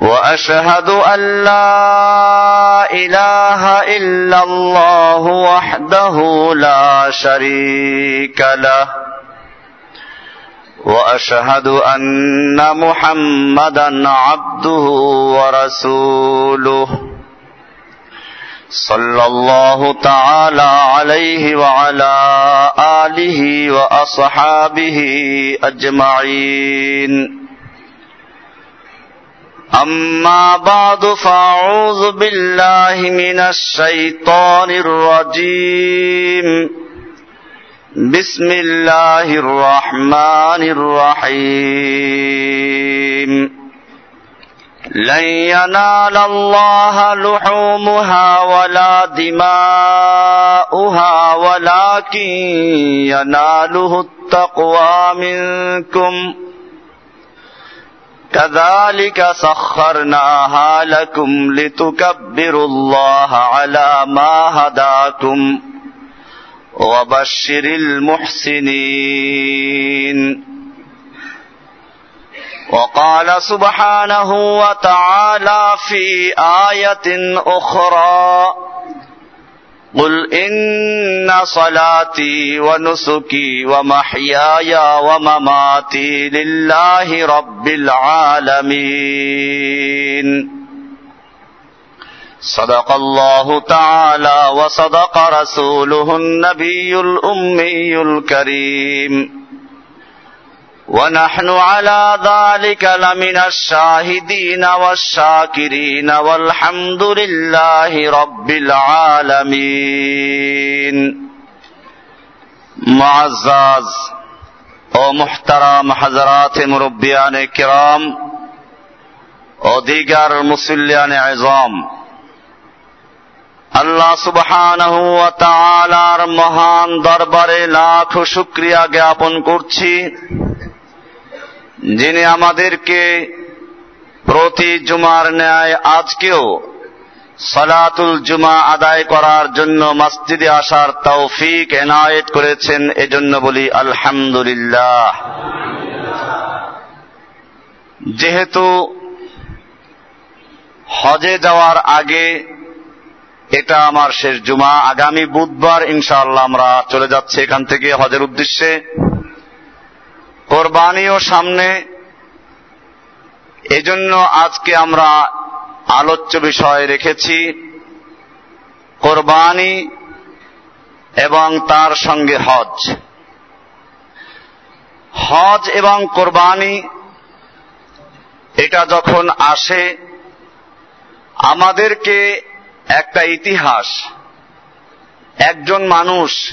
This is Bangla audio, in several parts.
وأشهد أن لا إله إلا الله وحده لا شريك له. وأشهد أن محمدا عبده ورسوله. صلى الله تعالى عليه وعلى آله وأصحابه أجمعين. أما بعد فأعوذ بالله من الشيطان الرجيم. بسم الله الرحمن الرحيم. لن ينال الله لحومها ولا دماؤها ولكن يناله التقوى منكم. كذلك سخرناها لكم لتكبروا الله على ما هداكم وبشر المحسنين. وقال سبحانه وتعالى في آية أخرى قل إن صلاتي ونسكي ومحياي ومماتي لله رب العالمين. صدق الله تعالى وصدق رسوله النبي الأمي الكريم. ونحن على ذلك لمن الشاهدين والشاكرين والحمد لله رب العالمين معزز ও মুহতারাম হাজরাত মুরব্বিয়ান কিরাম ও দিগার মুসল্লিয়ান আজম আল্লাহ সুবহানাহু ওয়া তাআলার মহান দরবারে লাখ শুকরিয়া জ্ঞাপন করছি যিনি আমাদেরকে প্রতি জুমার ন্যায় আজকেও সালাতুল জুমা আদায় করার জন্য মসজিদে আসার তৌফিক এনায়েত করেছেন, এজন্য বলি আলহামদুলিল্লাহ। যেহেতু হজে যাওয়ার আগে এটা আমার শেষ জুমা, আগামী বুধবার ইনশাআল্লাহ আমরা চলে যাচ্ছি এখান থেকে হজের উদ্দেশ্যে। কোরবানিও সামনে। এজন্য আজকে আমরা আলোচ্য বিষয় রেখেছি, কোরবানি এবং তার সঙ্গে হজ। হজ এবং কোরবানি, এটা যখন আসে, আমাদেরকে একটা ইতিহাস, একজন মানুষ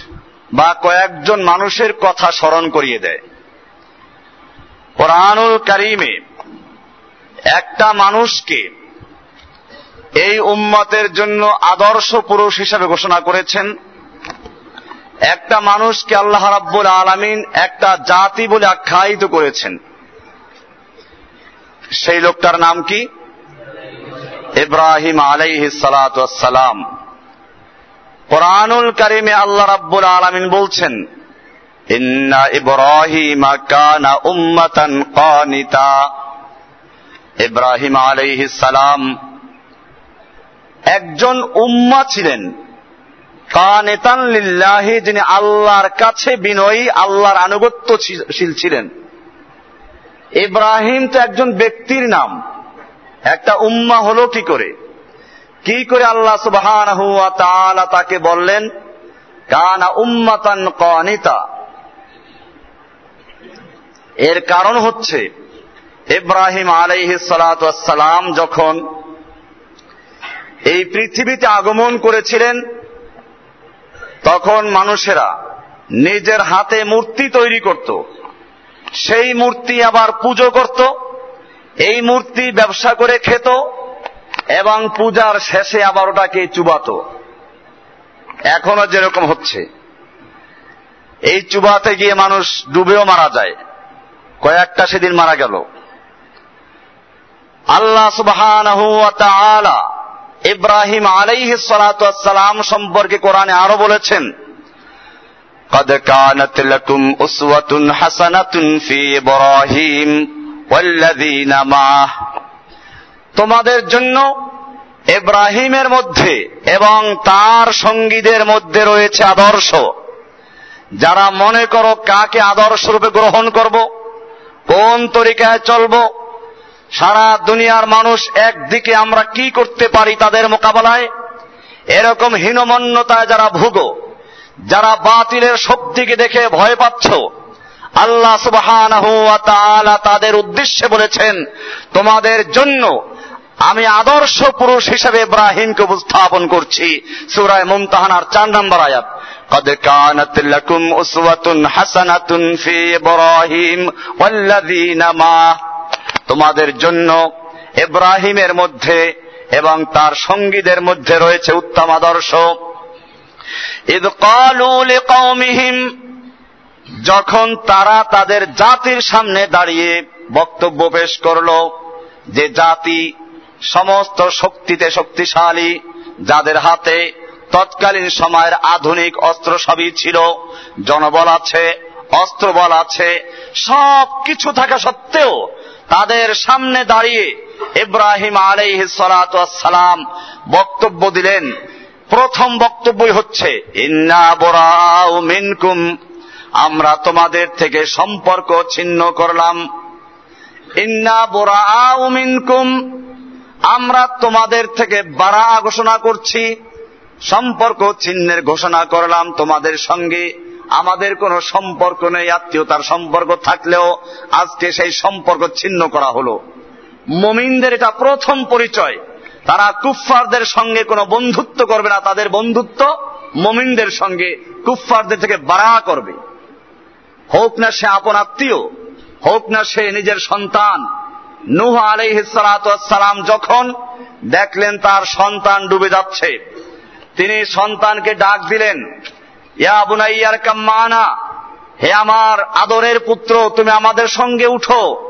বা কয়েকজন মানুষের কথা স্মরণ করিয়ে দেয়। কোরআনুল করিমে একটা মানুষকে এই উম্মতের জন্য আদর্শ পুরুষ হিসাবে ঘোষণা করেছেন। একটা মানুষকে আল্লাহ রাব্বুল আলামিন একটা জাতি বলে আখ্যায়িত করেছেন। সেই লোকটার নাম কি? ইব্রাহিম আলাইহি সালাম কোরআনুল কারিমে আল্লাহ রাব্বুল আলামিন বলছেন ইন্না ইব্রাহিম কানা উম্মাতান কানিতা ইব্রাহিম আলাইহি সালাম একজন উম্মা ছিলেন। কানেতান লিল্লাহি, যিনি আল্লাহর কাছে বিনয়ী, আল্লাহর আনুগত্যশীল ছিলেন। ইব্রাহিম তো একজন ব্যক্তির নাম। একটা উম্মা হলো কি করে? কি করে আল্লাহ তাআলা তাকে বললেন? কানা উম্মাতান কানিতা এর কারণ হচ্ছে ইব্রাহিম আলাইহি সালাম যখন এই পৃথিবীতে আগমন করেছিলেন, তখন মানুষেরা নিজের হাতে মূর্তি তৈরি করত। সেই মূর্তি আবার পুজো করত, এই মূর্তি ব্যবসা করে খেত এবং পূজার শেষে আবার ওটাকে চুবাত। এখনও যেরকম হচ্ছে। এই চুবাতে গিয়ে মানুষ ডুবেও মারা যায়। কয়েকটা সেদিন মারা গেল আল্লাহ সুবাহ ইব্রাহিম আলাইহি সালাম সম্পর্কে কোরআনে আরো বলেছেন قد كانت لكم أسوة حسنة في إبراهيم والذين معه তোমাদের জন্য ইব্রাহিমের মধ্যে এবং তার সঙ্গীদের মধ্যে রয়েছে আদর্শ যারা মনে করো কাকে আদর্শ রূপে গ্রহণ করব কোন তরিকায় চলব? সারা দুনিয়ার মানুষ একদিকে আমরা কি করতে পারি তাদের মোকাবেলায়? এরকম হীনমন্যতায় যারা ভুগ, যারা বাতিলের শক্তিকে দেখে ভয় পাচ্ছ, আল্লাহ সুবাহ তাদের উদ্দেশ্যে বলেছেন, তোমাদের জন্য আমি আদর্শ পুরুষ হিসেবে ইব্রাহিমকে উপস্থাপন করছি সূরা মুমতাহানার 4 নম্বর আয়াত قد كانت لكم أسوة حسنة في إبراهيم والذين معه তোমাদের জন্য ইব্রাহিমের মধ্যে এবং তার সঙ্গীদের মধ্যে রয়েছে উত্তম আদর্শ ইদ কালু লিকাউমিহিম যখন তারা তাদের জাতির সামনে দাঁড়িয়ে বক্তব্য পেশ করল যে জাতি সমস্ত শক্তিতে শক্তিশালী, যাদের হাতে তৎকালীন সময়ের আধুনিক অস্ত্র সবই ছিল, জনবল আছে, অস্ত্রবল আছে, সব কিছু থাকা সত্ত্বেও তাদের সামনে দাঁড়িয়ে ইব্রাহিম আলাইহ সালাম বক্তব্য দিলেন। প্রথম বক্তব্যই হচ্ছে মিনকুম আমরা তোমাদের থেকে সম্পর্ক ছিন্ন করলাম। ইন্না বোরাউ মিনকুম আমরা তোমাদের থেকে বারা ঘোষণা করছি, সম্পর্ক ছিন্নের ঘোষণা করলাম তোমাদের সঙ্গে। আমাদের কোনো সম্পর্ক নেই, আত্মীয়তার সম্পর্ক থাকলেও আজকে সেই সম্পর্ক ছিন্ন করা হলো। মমিনদের এটা প্রথম পরিচয়। তারা কুফফারদের সঙ্গে কোনো বন্ধুত্ব করবে না, তাদের বন্ধুত্ব মমিনদের সঙ্গে কুফফারদের থেকে বাড়া করবে। হোক না সে আপন আত্মীয়, হোক না সে নিজের সন্তান নুহ আলাইহিসালাম যখন দেখলেন তার সন্তান ডুবে যাচ্ছে, তিনি সন্তানকে ডাক দিলেন, ইয়া কাম্মানা, হে আমার আদরের পুত্র, তুমি আমাদের সঙ্গে উঠো।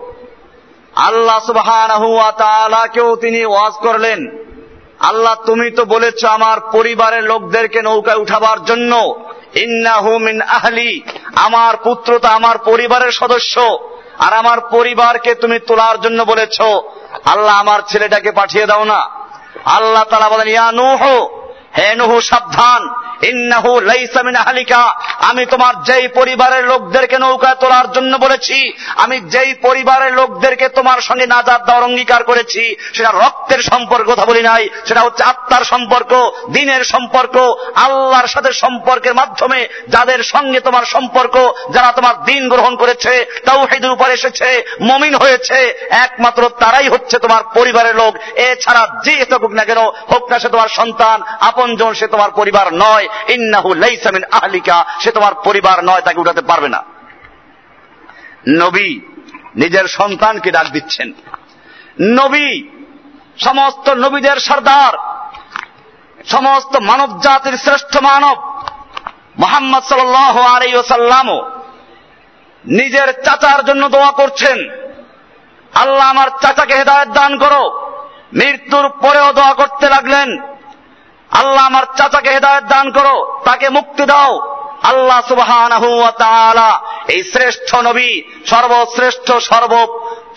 আল্লাহ সুবাহানকেও তিনি ওয়াজ করলেন, আল্লাহ, তুমি তো বলেছ আমার পরিবারের লোকদেরকে নৌকায় উঠাবার জন্য আহলি, আমার পুত্র তো আমার পরিবারের সদস্য। আর আমার পরিবারকে তুমি তোলার জন্য বলেছ। আল্লাহ আমার ছেলেটাকে পাঠিয়ে দাও না। আল্লাহ তালা বলেন, ইয়া নুহ হে নুহু, সাবধান। ইন্নাহু লাইসা মিন আহলিকা। আমি তোমার যেই পরিবারের লোকদেরকে নৌকায় তোলার জন্য বলেছি, আমি যেই পরিবারের লোকদেরকে তোমার সঙ্গে নাজাত দেওয়ার অঙ্গীকার করেছি, সেটা রক্তের সম্পর্ক, কথা বলি নাই, সেটা হচ্ছে আত্মার সম্পর্ক, দিনের সম্পর্ক, আল্লাহর সাথে সম্পর্কের মাধ্যমে যাদের সঙ্গে তোমার সম্পর্ক, যারা তোমার দিন গ্রহণ করেছে তাও তাওহীদের উপর এসেছে, মমিন হয়েছে, একমাত্র তারাই হচ্ছে তোমার পরিবারের লোক। এছাড়া যে হোক না কেন, হোক না সে তোমার সন্তান আপনজন সে তোমার পরিবার নয়। ইন্নাহু লাইসা মিন আহলিকা, সে তোমার পরিবার নয়, তাকে উঠাতে পারবে না। নবী নিজের সন্তানকে ডাক দিচ্ছেন। নবী সমস্ত নবীদের সর্দার, সমস্ত মানব জাতির শ্রেষ্ঠ মানব, মোহাম্মদ সাল আলাই ওসাল্লামও নিজের চাচার জন্য দোয়া করছেন। আল্লাহ আমার চাচাকে হেদায়ত দান করো। মৃত্যুর পরেও দোয়া করতে লাগলেন। আল্লাহ আমার চাচাকে হেদায়ত দান করো, তাকে মুক্তি দাও। আল্লাহ সুবাহ এই শ্রেষ্ঠ নবী, সর্বশ্রেষ্ঠ, সর্ব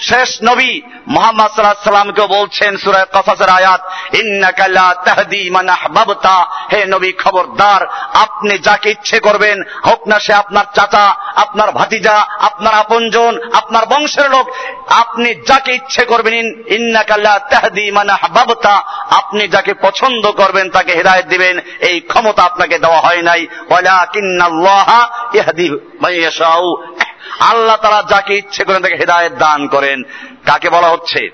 শেষ নবী মোহাম্মদ সাল্লাহ সাল্লামকে বলছেন সুরায় কসাসের আয়াত ইন্নাকাল্লা তাহদি মান আহবাবতা হে নবী খবরদার, আপনি যাকে ইচ্ছে করবেন, হোক না সে আপনার চাচা, আপনার ভাতিজা, আপনার আপনজন, আপনার বংশের লোক, আপনি যাকে ইচ্ছে করবেন ইন্নাকাল্লা তাহদি মান আহবাবতা আপনি যাকে পছন্দ করবেন, তাকে হেদায়েত দিবেন, এই ক্ষমতা আপনাকে দেওয়া হয় নাই। ওয়ালাকিন্নাল্লাহ ইয়াহদি মান ইয়াশাউ আল্লাহ তারা যাকে ইচ্ছে করেন তাকে হেদায়ত দান করেন। কাকে বলা হচ্ছে?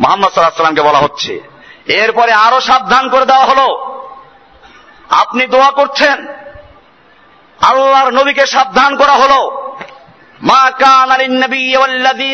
মোহাম্মদ সাল্লাহামকে বলা হচ্ছে। এরপরে আরও সাবধান করে দেওয়া হলো। আপনি দোয়া করছেন। আল্লাহর নবীকে সাবধান করা হলো।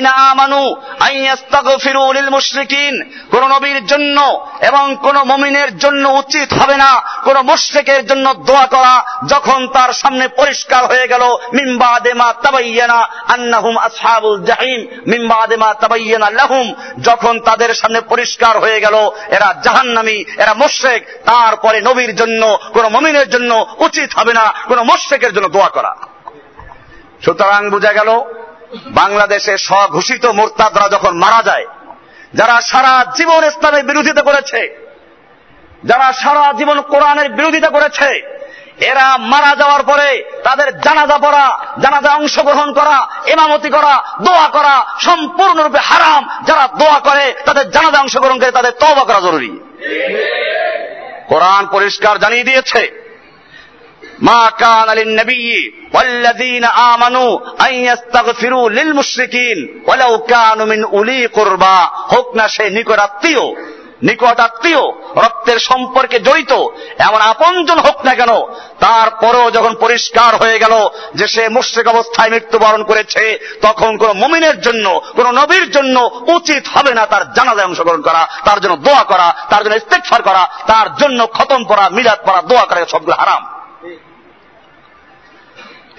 আমানু আন ইস্তাগফিরু লিল মুশরিকিন কোন নবীর জন্য এবং কোন মুমিনের জন্য উচিত হবে না। কোন মুশরিকের জন্য দোয়া করা যখন তার সামনে পরিষ্কার হয়ে গেল। মিন বাদে মা তাবায়্যানা আন্নাহুম আসহাবুল জাহিম। মিন বাদে মা তাবায়্যানা লাহুম। যখন তাদের সামনে পরিষ্কার হয়ে গেল, এরা জাহান্নামী, এরা মুশরিক। তারপরে নবীর জন্য, কোন মমিনের জন্য উচিত হবে না। কোন মুশরিকের জন্য দোয়া করা। সুতরাং বোঝা গেল, বাংলাদেশে স্বঘোষিত মোরতাদরা যখন মারা যায়, যারা সারা জীবন ইসলামের বিরোধিতা করেছে, যারা সারা জীবন কোরআনের বিরোধিতা করেছে, এরা মারা যাওয়ার পরে তাদের জানাজা পড়া, জানাজা অংশগ্রহণ করা এমামতি করা, দোয়া করা সম্পূর্ণরূপে হারাম। যারা দোয়া করে, তাদের জানাজা অংশগ্রহণ করে তাদের তওবা করা জরুরি। কোরআন পরিষ্কার জানিয়ে দিয়েছে। ما كان للنبي والذين آمنوا أن يستغفروا للمشركين ولو كانوا من أولي قربى হোক না সে নিকট আত্মীয় নিকট আত্মীয় রক্তের সম্পর্কে জড়িত এমন আপনজন হোক না কেন তারপরেও যখন পরিষ্কার হয়ে গেল যে সে মুশ্রিক অবস্থায় মৃত্যুবরণ করেছে তখন কোন মুমিনের জন্য কোন নবীর জন্য উচিত হবে না তার জানাজায় অংশগ্রহণ করা তার জন্য দোয়া করা তার জন্য ইস্তেকফার করা তার জন্য খতম পড়া মিলাদ পড়া দোয়া করা সবগুলো হারাম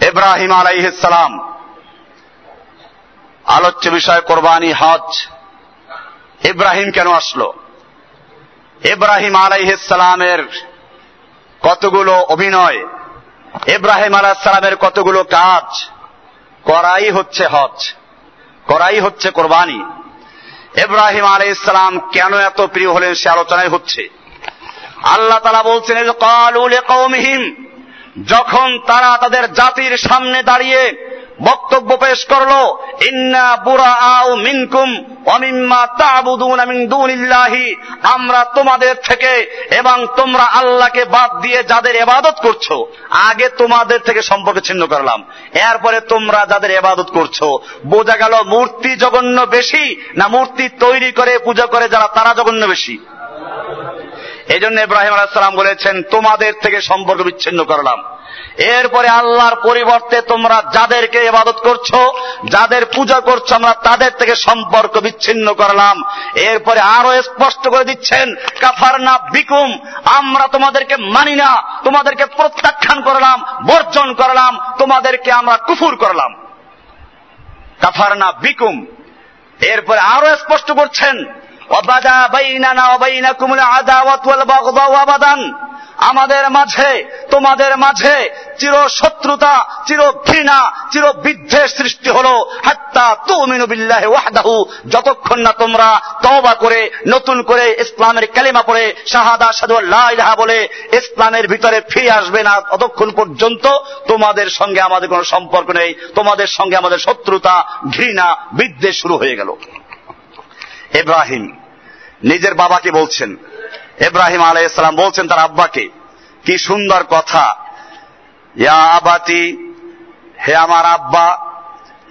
ইব্রাহিম আলাইহিসালাম আলোচ্য বিষয় কোরবানি হজ। ইব্রাহিম কেন আসলো? ইব্রাহিম আলাইহিসালামের কতগুলো অভিনয়? ইব্রাহিম আলাইসালামের কতগুলো কাজ? করাই হচ্ছে হজ। করাই হচ্ছে কোরবানি। ইব্রাহিম আলাইসালাম কেন এত প্রিয় হলেন সে আলোচনায় হচ্ছে। আল্লাহ তালা বলছেন যখন তারা তাদের জাতির সামনে দাঁড়িয়ে বক্তব্য পেশ করল, ইন্না বুরা আউ মিনকুম অমিম্মা তাবুদুন মিন দুনিল্লাহি আমরা তোমাদের থেকে এবং তোমরা আল্লাহকে বাদ দিয়ে যাদের এবাদত করছ, আগে তোমাদের থেকে সম্পর্ক ছিন্ন করলাম। এরপরে তোমরা যাদের এবাদত করছ, বোঝা গেল মূর্তি জঘন্য বেশি না মূর্তি তৈরি করে, পূজা করে যারা, তারা জঘন্য বেশি। এই জন্য ইব্রাহিম আলাহাম বলেছেন, তোমাদের থেকে সম্পর্ক বিচ্ছিন্ন করলাম। এরপরে আল্লাহর পরিবর্তে তোমরা যাদেরকে ইবাদত করছ, যাদের পূজা করছ, আমরা তাদের থেকে সম্পর্ক বিচ্ছিন্ন করলাম। এরপরে আরও স্পষ্ট করে দিচ্ছেন কাফার না বিকুম, আমরা তোমাদেরকে মানি না, তোমাদেরকে প্রত্যাখ্যান করলাম, বর্জন করলাম, তোমাদেরকে আমরা কুফুর করলাম। কাফার না বিকুম, এরপরে আরও স্পষ্ট করছেন আমাদের মাঝে, তোমাদের মাঝে চির শত্রুতা চির ঘৃণা চির বিদ্বেষ সৃষ্টি হলো। হাত্তা তুমিনু বিল্লাহি ওয়াহদাহু। যতক্ষণ না তোমরা তওবা করে, নতুন করে ইসলামের কালিমা পড়ে, শাহাদা সাদু লা বলে ইসলামের ভিতরে ফিরে আসবে না, ততক্ষণ পর্যন্ত তোমাদের সঙ্গে আমাদের কোনো সম্পর্ক নেই। তোমাদের সঙ্গে আমাদের শত্রুতা, ঘৃণা, বিদ্বেষ শুরু হয়ে গেল। ইব্রাহিম নিজের বাবাকে বলছেন। ইব্রাহিম আলাইসালাম বলছেন তার আব্বাকে, কি সুন্দর কথা। আবাতি, হে আমার আব্বা,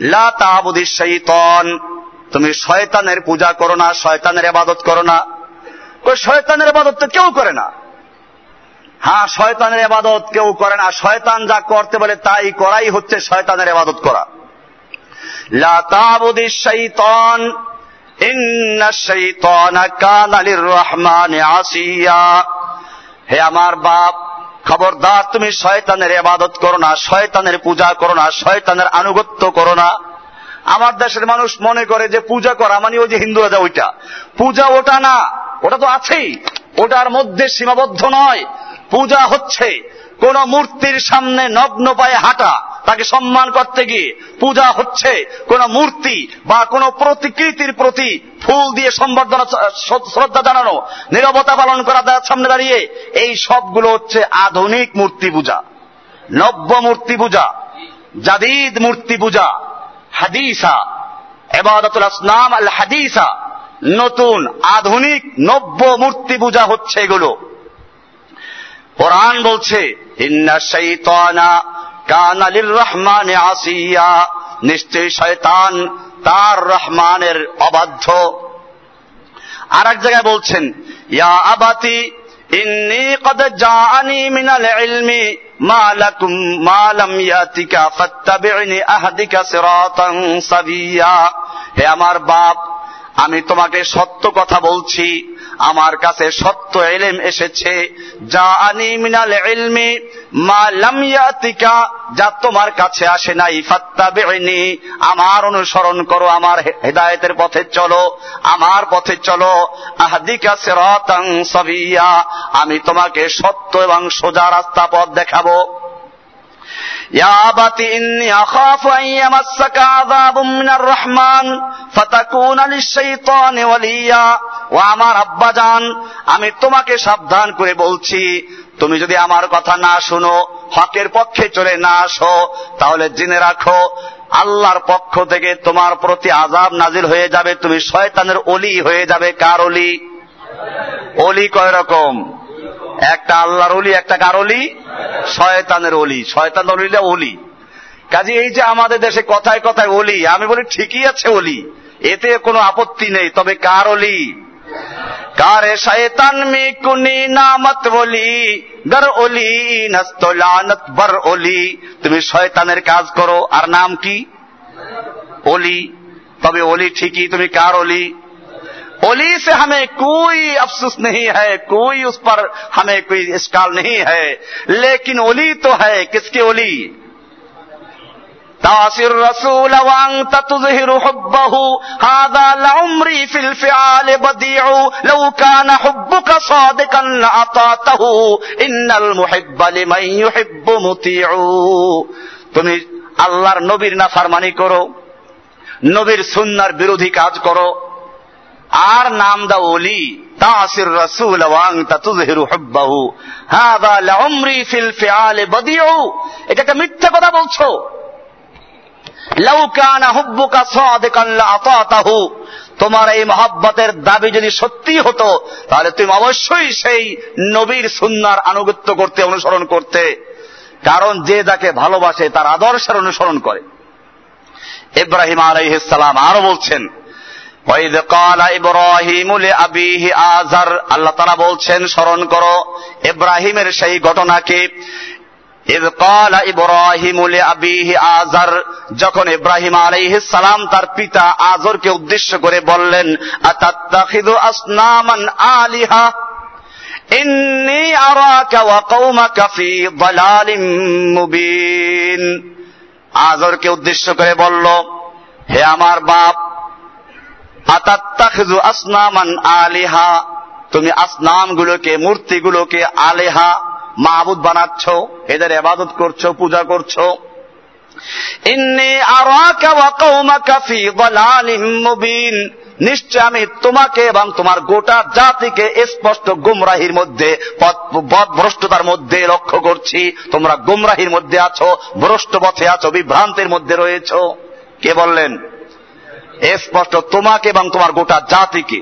লা তাবুদি শৈতন তুমি শয়তানের পূজা করো না, শয়তানের আবাদত করো না। শয়তানের আবাদত তো কেউ করে না। হ্যাঁ শয়তানের আবাদত কেউ করে না। শয়তান যা করতে বলে তাই করাই হচ্ছে শয়তানের আবাদত করা। লা তাবুদি শৈতন হে আমার বাপ, খবরদার, তুমি শয়তানের এবাদত করো না, শয়তানের পূজা করো না, শয়তানের আনুগত্য করো না। আমার দেশের মানুষ মনে করে যে পূজা করা মানে ওই যে হিন্দুরা যা ওইটা। পূজা ওটা না, ওটা তো আছেই। ওটার মধ্যে সীমাবদ্ধ নয়। পূজা হচ্ছে, কোন মূর্তির সামনে নগ্ন পায়ে হাঁটা। তাকে সম্মান করতে গিয়ে পূজা হচ্ছে, কোন মূর্তি বা কোন প্রতিকৃতির প্রতি ফুল দিয়ে সম্বর্ধনা শ্রদ্ধা জানানো, নিরবতা পালন করা তার সামনে দাঁড়িয়ে, এই সবগুলো হচ্ছে আধুনিক মূর্তি পূজা। নব্য মূর্তি পূজা, জাদিদ মূর্তি পূজা, হাদিসা, এবাদতুল আসনাম আল হাদিসা, নতুন আধুনিক নব্য মূর্তি পূজা হচ্ছে এগুলো। কোরআন বলছে কানালির রহমান আসিয়া নিশ্চয় শয়তান তার রহমানের অবাধ্য। আর এক জায়গায় বলছেন, ইয়া আবাতি, ইন্নি কদ জাআনি মিনাল ইলমি, মা লাকুম, মা লাম ইয়াতিকা, ফাত্তাবি'নি আহদিকা সিরাতান সাবিয়া। হে আমার বাপ আমি তোমাকে সত্য কথা বলছি। আমার কাছে সত্য এলেম এসেছে। যা আনি মিনাল ইলমি মা লাম ইয়াতিকা, যা তোমার কাছে আসে নাই। ফাত্তাবি'নি, আমার অনুসরণ করো, আমার হেদায়েতের পথে চলো, আমার পথে চলো। আহদিকা সিরাতান সাবিয়া, আমি তোমাকে সত্য এবং সোজা রাস্তা পথ দেখাবো। يا أبت إني أخاف أن يمسك عذاب من الرحمن فتكون للشيطان وليا ও আমার আব্বাজান আমি তোমাকে সাবধান করে বলছি তুমি যদি আমার কথা না শুনো হকের পক্ষে চলে না আসো তাহলে জেনে রাখো আল্লাহর পক্ষ থেকে তোমার প্রতি আজাব নাজিল হয়ে যাবে তুমি শয়তানের অলি হয়ে যাবে কার অলি অলি কয় রকম একটা আল্লাহর অলি একটা কার অলি শয়তানের অলি শয়তান অলিটা অলি কাজে এই যে আমাদের দেশে কথায় কথায় অলি আমি বলি ঠিকই আছে অলি এতে কোনো আপত্তি নেই, তবে কার অলি কারে শয়তান মে কুনি নামত বলি গর অলি নস্তলানত বর অলি তুমি শয়তানের কাজ করো, আর নাম কি? অলি তবে অলি ঠিকই, তুমি কার অলি ओली से हमें कोई अफसोस नहीं है कोई उस पर हमें कोई इश्काल नहीं है लेकिन ओली तो है किसके ओली तासिर रसूल वांग तुजहिरु हुब्बहु हादा लउमरी फिल फिआल बदीउ लौ कान हुब्बुका सादिकन अतातहु इन्नल मुहिब्ब लिमन युहिब्बु मुतीउ তুমি আল্লাহর নবীর নাফারমানি করো নবীর সুন্নার বিরোধী কাজ করো আর নাম দাও ওলি। তাসির রাসূল ওয়াং তাতুযহিরু হাযা লাউমরি ফিল ফিআল বদিউ। এটা একটা মিথ্যা কথা বলছো। লাউ কানা সাদিকান লাআতাতাহু তোমার এই মহাব্বতের দাবি যদি সত্যি হতো, তাহলে তুমি অবশ্যই সেই নবীর সুন্নার আনুগত্য করতে, অনুসরণ করতে। কারণ যে যাকে ভালোবাসে, তার আদর্শের অনুসরণ করে। ইব্রাহিম আলাইহিস সালাম আরও বলছেন আল্লাহ তাআলা বলছেন, স্মরণ করো ইব্রাহিমের সেই ঘটনাকে। যখন ইব্রাহিম সালাম তার পিতা আযরকে উদ্দেশ্য করে বললেন আলিহা? ইন্নী আরাকা ওয়া কওমাকা ফি দালালিম মুবিন। আযরকে উদ্দেশ্য করে বলল, হে আমার বাপ আতাত্তাখিযু আসনামান আলিহা। তুমি আসনামগুলোকে, মূর্তিগুলোকে আলেহা মাহবুদ বানাচ্ছ, এদের এবাদত করছ, পূজা করছ। নিশ্চয় আমি তোমাকে এবং তোমার গোটা জাতিকে স্পষ্ট গুমরাহির মধ্যে ভ্রষ্টতার মধ্যে লক্ষ্য করছি। তোমরা গুমরাহির মধ্যে আছো, ভ্রষ্ট পথে আছো, বিভ্রান্তের মধ্যে রয়েছো। কে বললেন? স্পষ্ট তোমাকে এবং তোমার গোটা জাতিকে।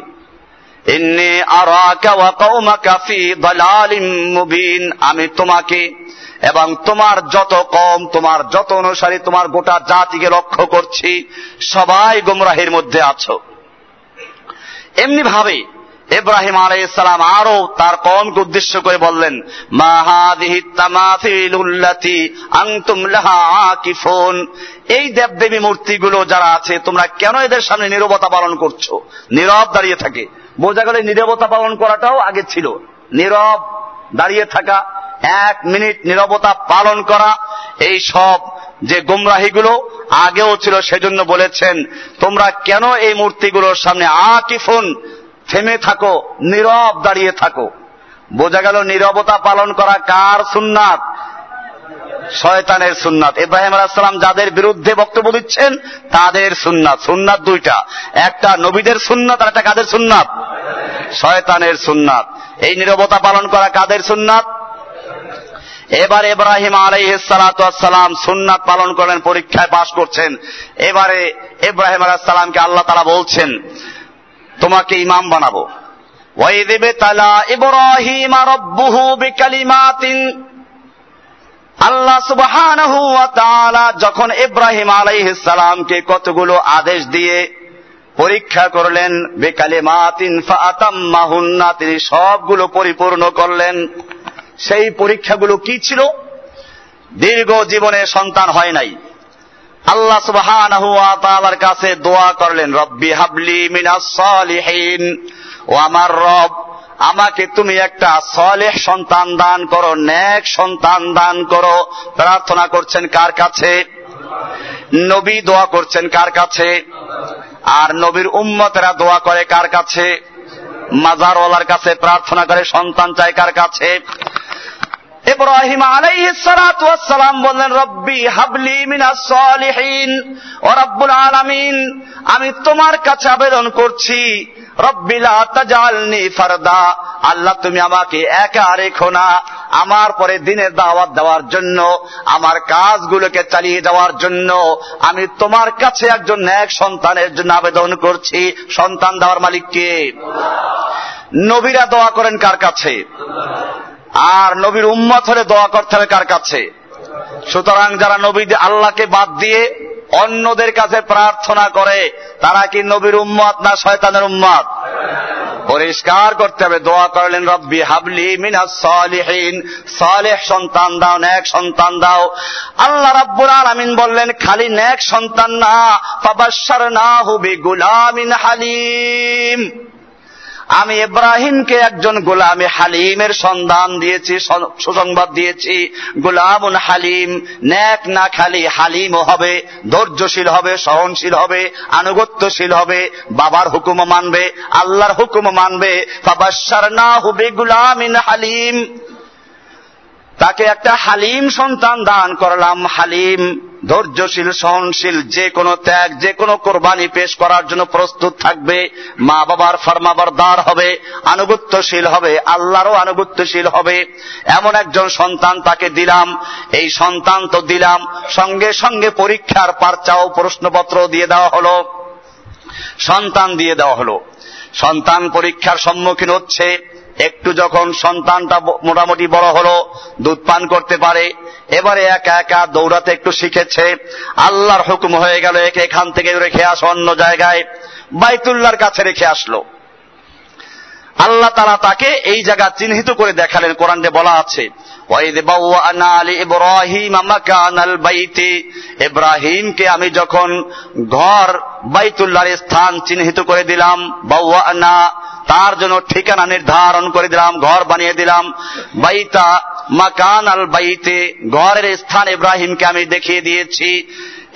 আমি তোমাকে এবং তোমার যত কম তোমার যত অনুসারী, তোমার গোটা জাতিকে লক্ষ্য করছি। সবাই গুমরাহির মধ্যে আছো। এমনি ভাবে ইব্রাহিম আলাইসালাম আরও তার কমকে উদ্দেশ্য করে বললেন এই দেবদেবী মূর্তিগুলো যারা আছে, তোমরা কেন এদের সামনে নীরবতা পালন করছ? নীরব দাঁড়িয়ে থাকে। বোঝা গেলে নীরবতা পালন করাটাও আগে ছিল। নীরব দাঁড়িয়ে থাকা, এক মিনিট নীরবতা পালন করা, এই সব যে গুমরাহিগুলো আগেও ছিল, সেজন্য বলেছেন, তোমরা কেন এই মূর্তিগুলোর সামনে আকিফুন থেমে থাকো, নীরব দাঁড়িয়ে থাকো। বোঝা গেল নীরবতা পালন করা কার সুন্নাত? শয়তানের সুন্নাত। ইব্রাহিম আলাহাম যাদের বিরুদ্ধে বক্তব্য দিচ্ছেন, তাদের সুন্নাত। সুন্নাত দুইটা। একটা নবীদের সুন্নাত, আর একটা কাদের সুন্নাত? শয়তানের সুন্নাত। এই নীরবতা পালন করা কাদের সুন্নাত? এবার ইব্রাহিম আলাইসালাম সুন্নাত পালন করেন, পরীক্ষায় পাশ করছেন। এবারে ইব্রাহিম আলাহামকে আল্লাহ তারা বলছেন তোমাকে ইমাম বানাবো। ওয়াইদেবে তালা আল্লাহ যখন ইব্রাহিম আলাইহিস সালামকে কতগুলো আদেশ দিয়ে পরীক্ষা করলেন, বেকালিমাতিন ফাআতাম্মাহুন্না, তিনি সবগুলো পরিপূর্ণ করলেন। সেই পরীক্ষাগুলো কি ছিল? দীর্ঘ জীবনে সন্তান হয় নাই। আল্লাহ সুবহানাহু ওয়া তাআলার কাছে দোয়া করলেন, রব্বি হাবলি মিনাস সালিহিন। ও আমার রব, আমাকে তুমি একটা সলেহ সন্তান দান করো ন্যাক সন্তান দান করো। প্রার্থনা করছেন কার কাছে? নবী দোয়া করছেন কার কাছে? আর নবীর উম্মতেরা দোয়া করে কার কাছে? মাজারওয়ালার কাছে প্রার্থনা করে সন্তান চায় কার কাছে? ইব্রাহিম সালাম বললেন, রব্বি হাবলি মিনাস সালিহিন, ও রব্বুল আলামিন, আমি তোমার কাছে আবেদন করছি রব্বিলা তাজালনি ফারদা, আল্লাহ তুমি আমাকে একা রেখো না, আমার পরে দিনের দাওয়াত দেওয়ার জন্য, আমার কাজগুলোকে চালিয়ে যাওয়ার জন্য, আমি তোমার কাছে একজন ন্যাক সন্তানের জন্য আবেদন করছি, সন্তান দেওয়ার মালিককে। নবীরা দোয়া করেন কার কাছে? আর নবীর উম্মত হলে দোয়া করতে হবে কার কাছে? সুতরাং যারা নবী আল্লাহকে বাদ দিয়ে অন্যদের কাছে প্রার্থনা করে, তারা কি নবীর উম্মত না শয়তানের উম্মত? পরিষ্কার করতে হবে। দোয়া করলেন, রব্বি হাবলি মিনাস সালিহিন। সালেহ সন্তান দাও, নেক সন্তান দাও। আল্লাহ রাব্বুল আলামিন বললেন, খালি নেক সন্তান না, ফাবাশশারনাহু বিগুলামিন হালিম। আমি ইব্রাহিমকে একজন গোলামে হালিমের সন্ধান দিয়েছি সুসংবাদ দিয়েছি। গোলামুন হালিম ন্যাক না খালি হালিম হবে, ধৈর্যশীল হবে, সহনশীল হবে, আনুগত্যশীল হবে, বাবার হুকুম মানবে, আল্লাহর হুকুম মানবে। ফাবাসার না হবে গুলামিন হালিম। তাকে একটা হালিম সন্তান দান করলাম। হালিম ধৈর্যশীল, সহনশীল, যে কোনো ত্যাগ, যে কোনো কোরবানি পেশ করার জন্য প্রস্তুত থাকবে। মা বাবার ফরমাবরদার হবে, আনুগত্যশীল হবে, আল্লাহরও আনুগত্যশীল হবে। এমন একজন সন্তান তাকে দিলাম। এই সন্তান তো দিলাম। সঙ্গে সঙ্গে পরীক্ষার পারচাও প্রশ্নপত্র দিয়ে দেওয়া হলো। সন্তান দিয়ে দেওয়া হলো। সন্তান পরীক্ষার সম্মুখীন হচ্ছে। একটু যখন সন্তানটা মোটামুটি বড় হলো, দুধ পান করতে পারে, এবারে একা একা দৌড়াতে একটু শিখেছে, আল্লাহর হুকুম হয়ে গেল একে এখান থেকে রেখে আসো, অন্য জায়গায় বাইতুল্লার কাছে রেখে আসলো। আল্লাহ তারা তাকে এই জায়গা চিহ্নিত করে দেখালেন, কোরআনে বলা আছে ইব্রাহিমকে আমি যখন ঘর বাইতুল্লার স্থান চিহ্নিত করে দিলাম বাউআনা তার জন্য ঠিকানা নির্ধারণ করে দিলাম, ঘর বানিয়ে দিলাম। বাইতা মাকান আল বাইতে, ঘরের স্থান ইব্রাহিমকে আমি দেখিয়ে দিয়েছি।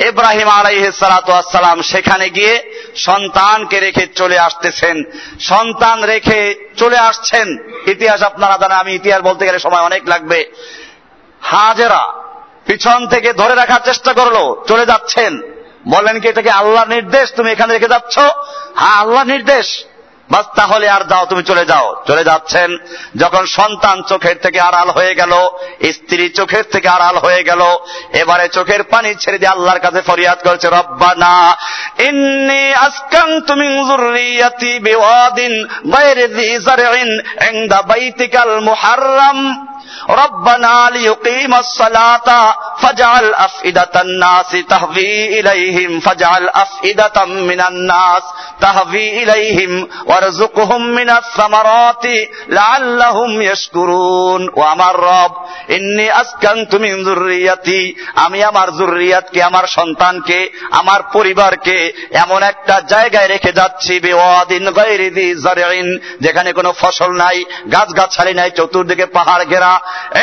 ইব্রাহিম আলাইসালাম সেখানে গিয়ে সন্তানকে রেখে চলে আসতেছেন। সন্তান রেখে চলে আসছেন। ইতিহাস আপনারা জানেন, আমি ইতিহাস বলতে গেলে সময় অনেক লাগবে। হাজেরা পিছন থেকে ধরে রাখার চেষ্টা করল, চলে যাচ্ছেন। বলেন কি এটাকে আল্লাহর নির্দেশ? তুমি এখানে রেখে যাচ্ছ? হ্যাঁ আল্লাহ নির্দেশ। বাস তাহলে আর যাও তুমি চলে যাও চলে যাচ্ছেন যখন সন্তান চোখের থেকে আড়াল হয়ে গেল স্ত্রী চোখের থেকে আড়াল হয়ে গেল এবারে চোখের পানি ছেড়ে দিয়ে আল্লাহর কাছে ফরিয়াদ করছে রব্বানা ইন্নি আসকান তুমি যুররিয়াতি বিওয়াদিন গায়রি যি জারইন ইনদা বাইতিকাল মুহাররাম ربنا ليقيم الصلاة فاجعل أفئدة الناس تهوي إليهم فاجعل أفئدة من الناس تهوي إليهم ওয়ারযুকহুম মিনাস সামারাতি লাআল্লাহুম ইয়াশকুরুন। ও আমার রব, ইন্নী আসকানতু মিন আমি আমার জুররিয়াতকে আমার সন্তানকে, আমার পরিবারকে এমন একটা জায়গায় রেখে যাচ্ছি, বিওয়াদিন গায়রি দি যেখানে কোনো ফসল নাই, গাছগাছালি নাই, চতুর্দিকে পাহাড় ঘেরা।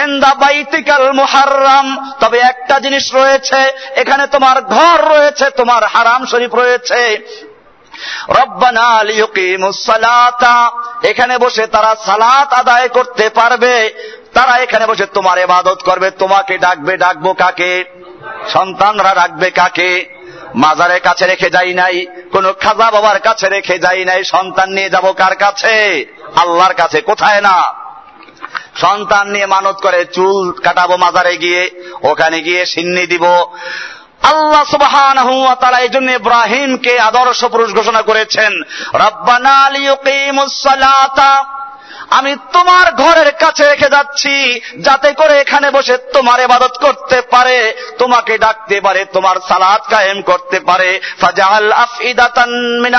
এন্দা বাইতিকাল মুহাররাম, তবে একটা জিনিস রয়েছে, এখানে তোমার ঘর রয়েছে, তোমার হারাম শরীফ রয়েছে। রব্বানা এখানে বসে তারা সালাত আদায় করতে পারবে। তারা এখানে বসে তোমার ইবাদত করবে। তোমাকে ডাকবে, ডাকবো কাকে? সন্তানরা ডাকবে কাকে? মাজারের কাছে রেখে যাই নাই, কোন খাজা বাবার কাছে রেখে যাই নাই, সন্তান নিয়ে যাব কার কাছে? আল্লাহর কাছে, কোথায় না? সন্তান নিয়ে মানত করে চুল কাটাবো মাজারে গিয়ে, ওখানে গিয়ে সিন্নি দিব। আল্লাহ সুবহান এই জন্য ইব্রাহিমকে আদর্শ পুরুষ ঘোষণা করেছেন। রব্বানা আমি তোমার ঘরের কাছে রেখে যাচ্ছি, যাতে করে এখানে বসে তোমার ইবাদত করতে পারে, তোমাকে ডাকতে পারে, তোমার সালাত কায়েম করতে পারে। ফাজাল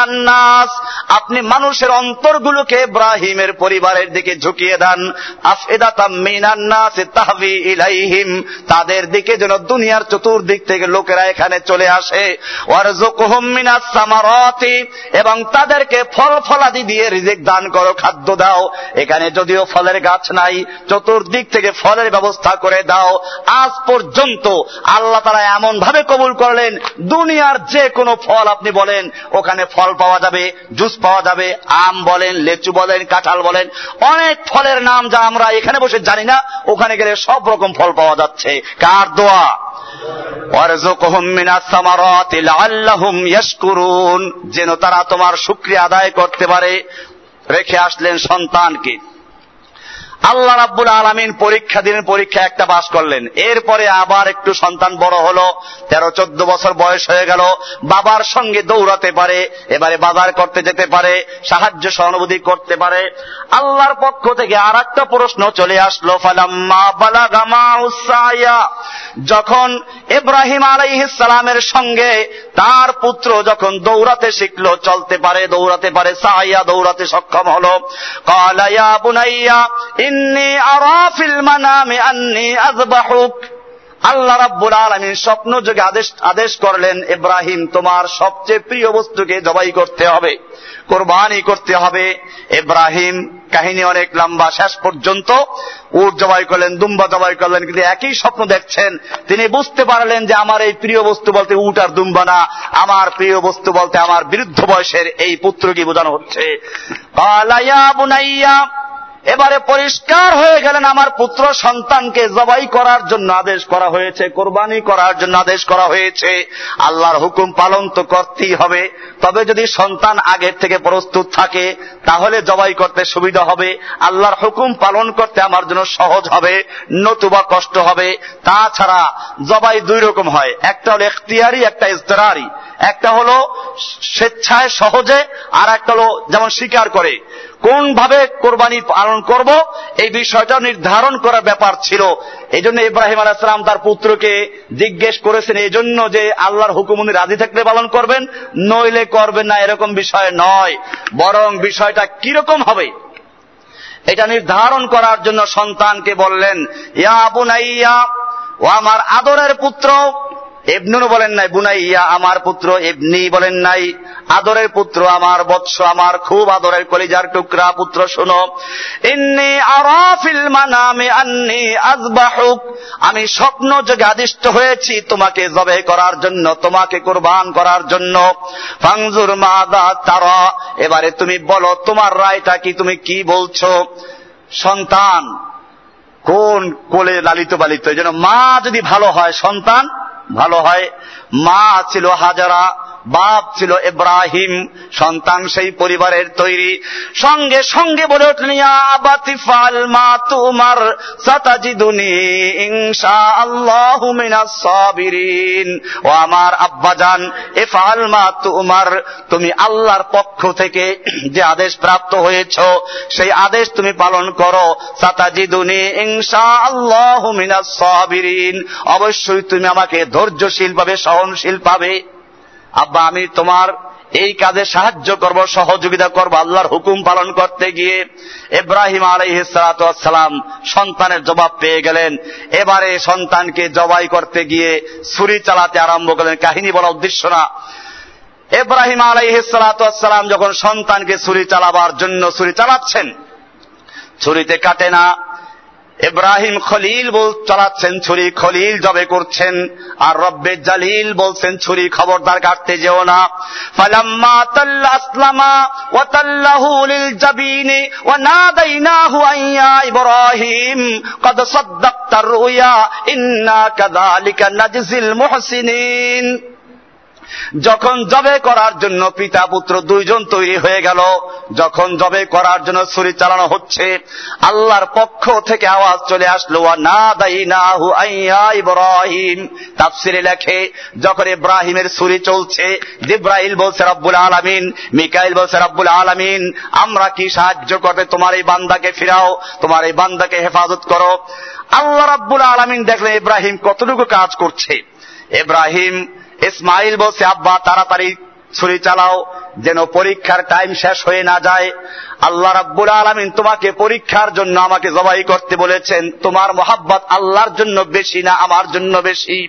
নাস। আপনি মানুষের অন্তরগুলোকে ইব্রাহিমের পরিবারের দিকে ঝুঁকিয়ে দেন। তাহবি ইলাইহিম। তাদের দিকে যেন দুনিয়ার চতুর্দিক থেকে লোকেরা এখানে চলে আসে। এবং তাদেরকে ফল ফলাদি দিয়ে রিজিক দান করো, খাদ্য দাও। এখানে যদিও ফলের গাছ নাই, চতুর্দিক থেকে ফলের ব্যবস্থা করে দাও। আজ পর্যন্ত আল্লাহ তারা এমন ভাবে কবুল করলেন, দুনিয়ার যে কোনো ফল আপনি বলেন, ওখানে ফল পাওয়া যাবে, জুস পাওয়া যাবে, আম বলেন, লেচু বলেন, কাঁঠাল বলেন, অনেক ফলের নাম যা আমরা এখানে বসে জানি না, ওখানে গেলে সব রকম ফল পাওয়া যাচ্ছে। কার দোয়া? যেন তারা তোমার শুকরিয়া আদায় করতে পারে। রেখে আসলেন সন্তানকে। আল্লাহ রাব্বুল আলমিন পরীক্ষা দিনের পরীক্ষা একটা পাস করলেন। এরপরে আবার একটু সন্তান বড় হলো, তেরো, চোদ্দ বছর বয়স হয়ে গেল, বাবার সঙ্গে দৌড়াতে পারে, এবারে বাজার করতে যেতে পারে, সাহায্য সহানুভূতি করতে পারে। আল্লাহর পক্ষ থেকে আর একটা প্রশ্ন চলে আসলো যখন ইব্রাহিম আলাইহিসসালামের সঙ্গে তার পুত্র যখন দৌড়াতে শিখলো, চলতে পারে, দৌড়াতে পারে সাহাইয়া দৌড়াতে সক্ষম হলো কালাইয়া বুনাইয়া আল্লাহ রাব্বুল আলামিন স্বপ্ন যোগে আদেশ আদেশ করলেন, ইব্রাহিম, তোমার সবচেয়ে প্রিয় বস্তুকে জবাই করতে হবে, কোরবানি করতে হবে। ইব্রাহিম, কাহিনী অনেক লম্বা, শেষ পর্যন্ত উট জবাই করলেন, দুম্বা জবাই করলেন, কিন্তু একই স্বপ্ন দেখছেন। তিনি বুঝতে পারলেন যে আমার এই প্রিয় বস্তু বলতে উট আর দুম্বা না, আমার প্রিয় বস্তু বলতে আমার বিরুদ্ধ বয়সের এই পুত্রকে বোঝানো হচ্ছে। এবারে পরিষ্কার হয়ে গেলেন আমার পুত্র সন্তানকে জবাই করার জন্য আদেশ করা হয়েছে, কোরবানি করার জন্য আদেশ করা হয়েছে। আল্লাহর হুকুম পালন তো করতেই হবে। তবে যদি সন্তান আগের থেকে প্রস্তুত থাকে, তাহলে জবাই করতে সুবিধা হবে। আল্লাহর হুকুম পালন করতে আমার জন্য সহজ হবে, নতুবা কষ্ট হবে। তাছাড়া জবাই দুই রকম হয়। একটা হলো এখতিয়ারি, একটা ইস্তেরারি একটা হলো স্বেচ্ছায় সহজে, আর একটা হলো যেমন স্বীকার করে। কোন ভাবে কোরবানি পালন করব, এই বিষয়টা নির্ধারণ করার ব্যাপার ছিল। এই জন্য ইব্রাহিম আলাইসালাম তার পুত্রকে জিজ্ঞেস করেছেন এই জন্য যে আল্লাহর হুকুম উনি রাজি থাকলে পালন করবেন, নইলে করবেন না, এরকম বিষয় নয়। বরং বিষয়টা কীরকম হবে? এটা নির্ধারণ করার জন্য সন্তানকে বললেন, ইয়া বুনাইয়া, ও আমার আদরের পুত্র এবনুন বলেন নাই, বুনাইয়া আমার পুত্র এবনি বলেন নাই, আদরের পুত্র আমার বৎস, আমার খুব আদরের কলিজার টুকরা, পুত্র শোনো, ইন্নি আরাফিল মানামে আন্নি আজবাহুক আমি স্বপ্ন যোগে আদিষ্ট হয়েছি তোমাকে জবে করার জন্য, তোমাকে কোরবান করার জন্য। ফাংজুর মাদা তারা, এবারে তুমি বলো, তোমার রায়টা কি, তুমি কি বলছো? সন্তান, কোন কোলে লালিত পালিত এই জন্য মা যদি ভালো হয়, সন্তান ভালো হয়। মা ছিল হাজারা বাপ ছিল ইব্রাহিম, সন্তান সেই পরিবারের তৈরি। সঙ্গে সঙ্গে বলে উঠলেন মা তোমার ও আমার আব্বাজান তুমি আল্লাহর পক্ষ থেকে যে আদেশ প্রাপ্ত হয়েছ, সেই আদেশ তুমি পালন করো। সাতাজিদুনি ইনশা আল্লাহু মিনাস অবশ্যই তুমি আমাকে ধৈর্যশীল পাবে সহনশীল পাবে। আব্বা, আমি তোমার এই কাজে সাহায্য করব, সহযোগিতা করব, আল্লাহর হুকুম পালন করতে গিয়ে ইব্রাহিম আলাইহিসালাম সন্তানের জবাব পেয়ে গেলেন। এবারে সন্তানকে জবাই করতে গিয়ে ছুরি চালাতে আরম্ভ করলেন। কাহিনী বলা উদ্দেশ্য না। ইব্রাহিম আলাইহিসালাম যখন সন্তানকে ছুরি চালাবার জন্য ছুরি চালাচ্ছেন, ছুরিতে কাটে না। ইব্রাহিম খলিল বল, চালাচ্ছেন, ছুরি খলিল জবে করছেন। আর রব্বে জালিল বলছেন, ছুরি খবরদার কাটতে যেও না। ফালাম্মা তাল্লা আসলামা ওয়া তাল্লাহু লিল জাবিনি ওয়া নাদাইনাহু আইয়া ইব্রাহিম, কদ সাদ্দাকতা রুয়া, ইন্না কাযালিকা নাজিল মুহসিনিন। যখন জবে করার জন্য পিতা পুত্র দুইজন তৈরি হয়ে গেল, যখন জবে করার জন্য ছুরি চালানো হচ্ছে, আল্লাহর পক্ষ থেকে আওয়াজ চলে আসলো না দাই না হু আইয়া ইব্রাহিম। তাফসিরে লেখে, যখন ইব্রাহিমের ছুরি চলছে, জিব্রাইল বলছে, রব্বুল আলামিন। মিকাইল বলছে, রব্বুল আলামিন, আমরা কি সাহায্য করবে তোমার এই বান্দাকে ফিরাও? তোমার এই বান্দাকে হেফাজত করো। আল্লাহ রাব্বুল আলামিন দেখলেন ইব্রাহিম কতটুকু কাজ করছে। ইব্রাহিম ইসমাইল বলছে, আব্বা, তাড়াতাড়ি ছুরি চালাও, যেন পরীক্ষার টাইম শেষ হয়ে না যায়। আল্লাহ রাব্বুল আলমিন তোমাকে পরীক্ষার জন্য আমাকে জবাই করতে বলেছেন। তোমার মোহাব্বত আল্লাহর জন্য বেশি না আমার জন্য বেশি।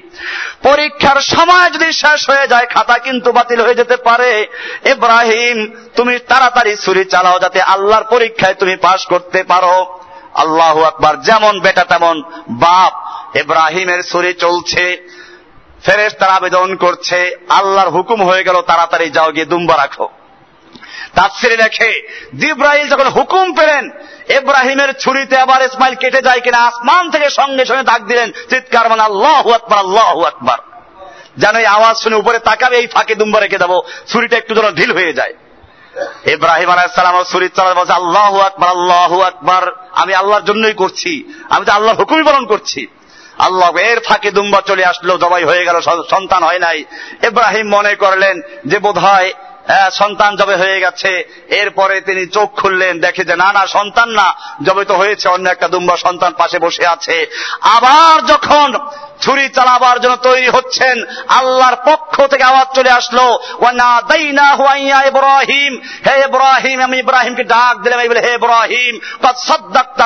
পরীক্ষার সময় যদি শেষ হয়ে যায়, খাতা কিন্তু বাতিল হয়ে যেতে পারে। ইব্রাহিম, তুমি তাড়াতাড়ি ছুরি চালাও যাতে আল্লাহর পরীক্ষায় তুমি পাশ করতে পারো। আল্লাহ আকবার, যেমন বেটা তেমন বাপ। ইব্রাহিমের ছুরি চলছে। ফেরেস তারা আবেদন করছে, আল্লাহর হুকুম হয়ে গেল, তাড়াতাড়ি যাও গিয়ে দুম্বা রাখো। তাফসিরে লেখে জিব্রাহিম যখন হুকুম পেলেন, ইব্রাহিমের ছুরিতে আবার ইসমাইল কেটে যায় কিনা, আসমান থেকে সঙ্গে সঙ্গে ডাক দিলেন, চিৎকার মানে আল্লাহ আকবার আল্লাহ আকবার। যেন এই আওয়াজ শুনে উপরে তাকাবে, এই ফাঁকে দুম্বা রেখে দেবো, ছুরিটা একটু যেন ঢিল হয়ে যায়। ইব্রাহিম আলাইসালাম ছুরি চালা বলছে, আল্লাহ আকবার আল্লাহ আকবার, আমি আল্লাহর জন্যই করছি, আমি তো আল্লাহর হুকুমই পালন করছি। আল্লাহ এর ফাঁকে দুম্বা চলে আসলো, জবাই হয়ে গেল, সন্তান হয় নাই। ইব্রাহিম মনে করলেন যে বোধ সন্তান জবে হয়ে গেছে। এরপরে তিনি চোখ খুললেন, দেখে যে, না না, সন্তান না, জবে তো হয়েছে, অন্য একটা দুম্বা সন্তান পাশে বসে আছে। আবার যখন ছুরি চালাবার জন্য তৈরি হচ্ছেন, আল্লাহর পক্ষ থেকে আওয়াজ চলে আসলো ইব্রাহিম। হে ইব্রাহিম, আমি ইব্রাহিমকে ডাক দিলাম। এই বলে, হে ইব্রাহিম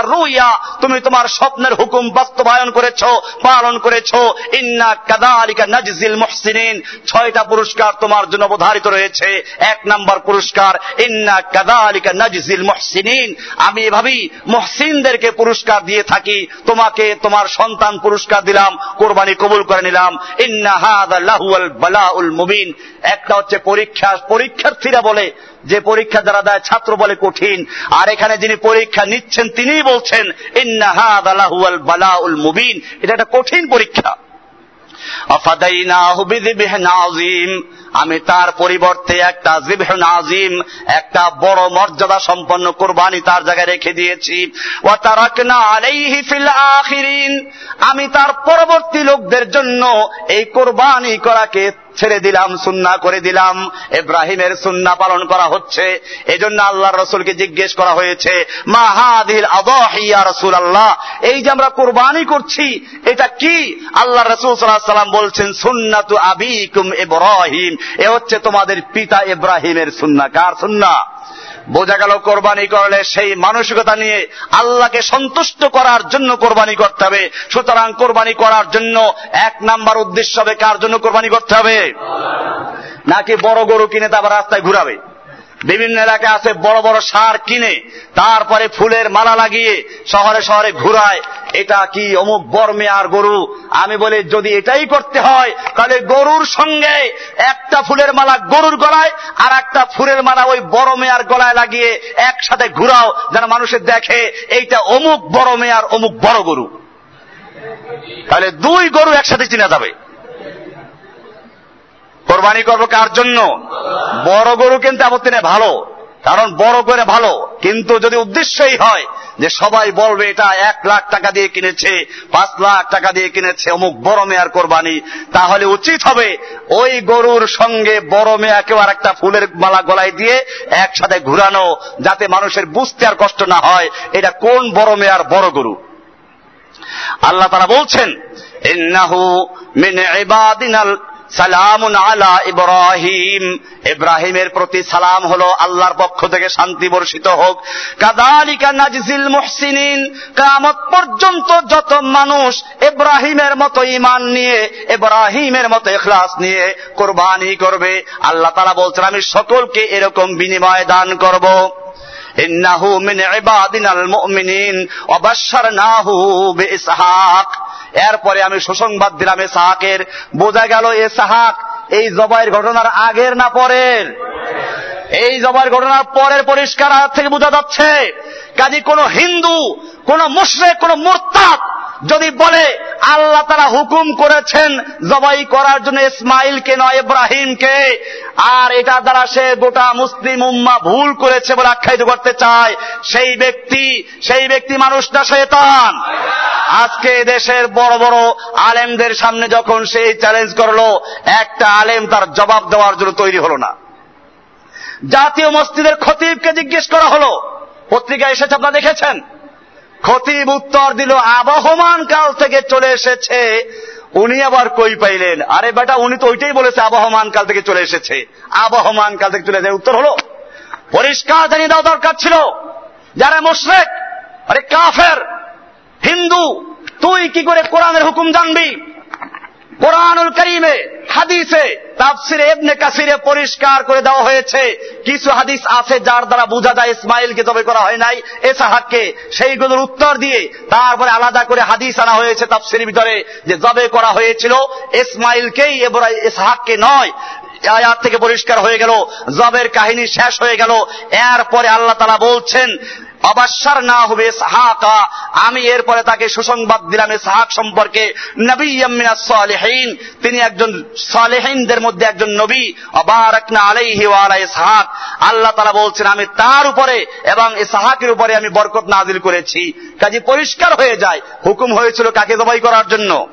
রুইয়া, তুমি তোমার স্বপ্নের হুকুম বাস্তবায়ন করেছ, পালন করেছ। ইন্না কাদালিকা নাজিল মুহসিনিন। ছয়টা পুরস্কার তোমার জন্য অবধারিত রয়েছে। এক নাম্বার পুরস্কার, ইন্না কাদালিকা নাজিল মুহসিনিন। আমি এভাবেই মুহসিনদেরকে পুরস্কার দিয়ে থাকি, তোমাকে, তোমার সন্তান পুরস্কার দিলাম, কোরবানি কবুল করে নিলাম। ইন্না হাদ লাহুয়াল বালাউল মুবিন। একটা হচ্ছে পরীক্ষা, পরীক্ষার্থীরা বলে, যে পরীক্ষা যারা দেয় ছাত্র বলে কঠিন। আর এখানে যিনি পরীক্ষা নিচ্ছেন, তিনিই বলছেন ইন্নাহাদ আলাহুয়াল বালাউল মুবিন। এটা একটা কঠিন পরীক্ষা। আমি তার পরিবর্তে একটা জিবহ নাজিম একটা বড় মর্যাদা সম্পন্ন কোরবানি তার জায়গায় রেখে দিয়েছি। আমি তার পরবর্তী লোকদের জন্য এই কোরবানি করাকে ছেড়ে দিলাম, সুন্না করে দিলাম, এব্রাহিমের সুন্না পালন করা হচ্ছে। এজন্য আল্লাহ রসুলকে জিজ্ঞেস করা হয়েছে মাহাদিল আবহিয়া রসুল আল্লাহ এই যে আমরা কোরবানি করছি, এটা কি? আল্লাহ রসুল সাল্লাহ সাল্লাম বলছেন, সুন্নাতু আবিকুম ইব্রাহিম। এ হচ্ছে তোমাদের পিতা এব্রাহিমের সুন্না। কার সুন্না? বোঝা গেল কোরবানি করলে সেই মানসিকতা নিয়ে আল্লাহকে সন্তুষ্ট করার জন্য কোরবানি করতে হবে। সুতরাং কোরবানি করার জন্য এক নাম্বার উদ্দেশ্য হবে কার জন্য কোরবানি করতে হবে? নাকি বড় গরু কিনে তারপর রাস্তায় ঘুরাবে? বিভিন্ন এলাকায় আছে বড় বড় সার কিনে, তারপরে ফুলের মালা লাগিয়ে শহরে শহরে ঘুরায়। এটা কি অমুক বর্মে আর গরু? আমি বলি, যদি এটাই করতে হয়, তাহলে গরুর সঙ্গে একটা ফুলের মালা গরুর গলায়, আর একটা ফুলের মালা ওই বড় মেয়ার গলায় লাগিয়ে একসাথে ঘুরাও, যেন মানুষের দেখে এইটা অমুক বড় মেয়ার, অমুক বড় গরু। তাহলে দুই গরু একসাথে চিনা যাবে। কোরবানি করব কার জন্য? বড় গরু কিন্তু আপত্তি নেই ভালো, কারণ বড় করে ভালো। কিন্তু যদি উদ্দেশ্যই হয় যে সবাই বলবে, এটা এক লাখ টাকা দিয়ে কিনেছে, পাঁচ লাখ টাকা দিয়ে কিনেছে, অমুক বড় মেয়ার কোরবানি, তাহলে উচিত হবে ওই গরুর সঙ্গে বড় মেয়াকেও আর একটা ফুলের মালা গলায় দিয়ে একসাথে ঘুরানো, যাতে মানুষের বুঝতে আর কষ্ট না হয় এটা কোন বড় মেয়ার বড় গরু। আল্লাহ তারা বলছেন, ইন্নাহু মিন সালামুন আলা ইব্রাহিম। ইব্রাহিমের প্রতি সালাম হলো আল্লাহর পক্ষ থেকে শান্তি বর্ষিত হোক। কাদালিকা নাজিল মুহসিনিন। কামত পর্যন্ত যত মানুষ ইব্রাহিমের মতো ইমান নিয়ে, ইব্রাহিমের মতো এখলাস নিয়ে কোরবানি করবে, আল্লাহ তারা বলছেন, আমি সকলকে এরকম বিনিময় দান করব। ইন্নাহু মিন ইবাদিনাল মুমিনিন ওয়াবাশশারনাহু বিইসহাক এরপরে আমি সুসংবাদ দিলাম এ সাহাকের বোঝা গেল এ সাহাক এই জবাইয়ের ঘটনার আগের না পরের? এই জবাইয়ের ঘটনার পরের পরিষ্কার থেকে বোঝা যাচ্ছে, কাজী কোন হিন্দু, কোন মুশরেক, কোন মোরতাদ যদি বলে, আল্লাহ তারা হুকুম করেছেন জবাই করার জন্য ইসমাইলকে নয়, ইব্রাহিমকে, আর এটা দ্বারা সে গোটা মুসলিম উম্মা ভুল করেছে বলে আখ্যায়িত করতে চায়, সেই ব্যক্তি সেই ব্যক্তি মানুষটা শয়তান। আজকে দেশের বড় বড় আলেমদের সামনে যখন সেই চ্যালেঞ্জ করল, একটা আলেম তার জবাব দেওয়ার জন্য তৈরি হলো না। জাতীয় মসজিদের খতিবকে জিজ্ঞেস করা হলো। পত্রিকা এসেছে, আপনারা দেখেছেন? খতিব উত্তর দিল, আবহমান কাল থেকে চলে এসেছে। উনি আবার কই পাইলেন? আরে বেটা, উনি তো ওইটাই বলেছে, আবহমান কাল থেকে চলে এসেছে। আবহমান কাল থেকে চলে উত্তর হলো, পরিষ্কার জানিয়ে দেওয়া দরকার ছিল, যারা মুশরেক, আরে কাফের, হিন্দু, তুই কি করে কোরআনের হুকুম জানবি? কোরআনুল করিমে, হাদিসে, তাফসিরে এবনে কাসিরে পরিষ্কার করে দেওয়া হয়েছে। কিছু হাদিস আছে যার দ্বারা বোঝা যায় ইসমাইলকে তবে করা হয় নাই, এসাহাককে। সেইগুলোর উত্তর দিয়ে তারপরে আলাদা করে হাদিস আনা হয়েছে তাফসিরের ভিতরে যে জবে করা হয়েছিল। ইসমাইলকেই এবার এসাহাককে নয় আয়াত থেকে পরিষ্কার হয়ে গেল জবের কাহিনী শেষ হয়ে গেল। এরপরে আল্লাহ তালা বলছেন অবাসার না হবে সাহাকা। আমি এরপরে তাকে সুসংবাদ দিলাম সাহাক সম্পর্কে। নবী সালেহীন। তিনি একজন সালেহীনদের মধ্যে একজন নবী। অবারাকনা আলাইহি ওয়ালা ইসহাক। আল্লাহ তারা বলছেন, আমি তার উপরে এবং ইসহাকের উপরে আমি বরকত নাজিল করেছি। কাজে পরিষ্কার হয়ে যায়। হুকুম হয়েছিল কাকে জবাই করার জন্য?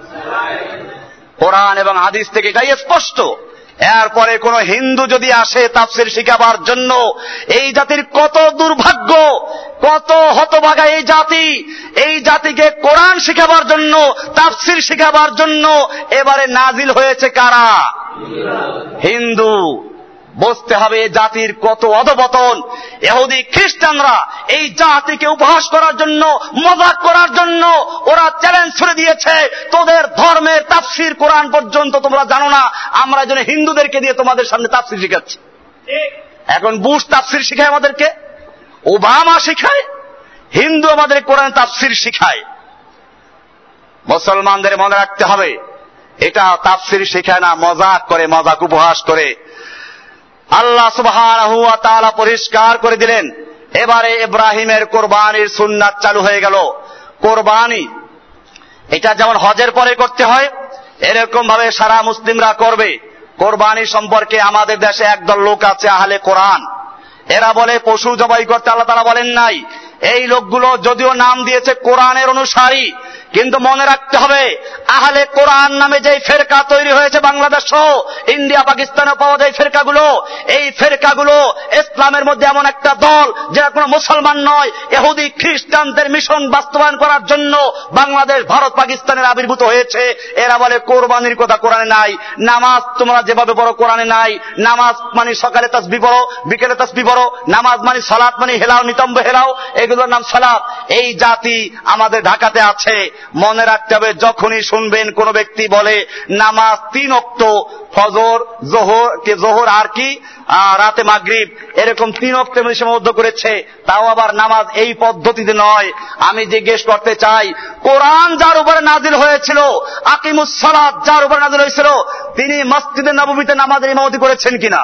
কোরআন এবং হাদিস থেকে এটাই স্পষ্ট। এরপরে কোন হিন্দু যদি আসে তাফসির শিখাবার জন্য, এই জাতির কত দুর্ভাগ্য! কত হতভাগা এই জাতি। এই জাতিকে কোরআন শিখাবার জন্য তাফসির শিখাবার জন্য এবারে নাজিল হয়েছে কারা? হিন্দু। বুঝতে হবে জাতির কত অধপতন। এহুদি খ্রিস্টানরা এই জাতিকে উপহাস করার জন্য মজাক করার জন্য ওরা চ্যালেঞ্জ ছুড়ে দিয়েছে। তোদের ধর্মের তাফসির কোরআন পর্যন্ত তোমরা জানো না। আমরা যেন হিন্দুদেরকে দিয়ে তোমাদের সামনে তাফসির শিখাচ্ছি। এখন বুশ তাফসির শিখায় আমাদেরকে। ওবামা শিখায়, হিন্দু আমাদের কোরআন তাফসির শিখায়। মুসলমানদের মনে রাখতে হবে, এটা তাফসির শিখায় না, মজাক করে, মজাক উপহাস করে। আল্লাহ সুবহান পরিষ্কার করে দিলেন, এবারে ইব্রাহিমের কোরবানির সুন্নাত চালু হয়ে গেল। কোরবানি, এটা যেমন হজের পরে করতে হয় এরকম ভাবে সারা মুসলিমরা করবে। কোরবানি সম্পর্কে আমাদের দেশে একদল লোক আছে আহলে কোরআন। এরা বলে পশু জবাই করতে আল্লাহ তারা বলেন নাই। এই লোকগুলো যদিও নাম দিয়েছে কোরআনের অনুসারী কিন্তু মনে রাখতে হবে, আহলে কোরআন নামে যে ফেরকা তৈরি হয়েছে বাংলাদেশ ইন্ডিয়া, পাকিস্তানে পাওয়া যায় ফেরকাগুলো, এই ফেরকাগুলো ইসলামের মধ্যে এমন একটা দল যারা কোনো মুসলমান নয় এহুদি খ্রিস্টানদের মিশন বাস্তবায়ন করার জন্য বাংলাদেশ, ভারত, পাকিস্তানের আবির্ভূত হয়েছে। এরা বলে, কোরবানির কথা কোরআনে নাই, নামাজ তোমরা যেভাবে বড় কোরআনে নাই, নামাজ মানে সকালে তাসবি পড়ো, বিকেলে তাসবি পড়ো, নামাজ মানে সালাত মানে হেলাও, নিতম্ব হেলাও, এগুলোর নাম সালাত। এই জাতি আমাদের ঢাকাতে আছে মনে রাখতে হবে, যখনই শুনবেন কোন ব্যক্তি বলে নামাজ তিন অক্ত ফজর, জোহর জোহর আর কি রাতে মাগরিব, এরকম তিন মধ্যে সীমাবদ্ধ করেছে, তাও আবার নামাজ এই পদ্ধতিতে নয়। আমি জিজ্ঞেস করতে চাই, কোরআন যার উপরে নাজিল হয়েছিল, আকিমুস সালাদ যার উপরে নাজিল হয়েছিল, তিনি মসজিদে নবমীতে নামাজের ইমামতি করেছেন কিনা?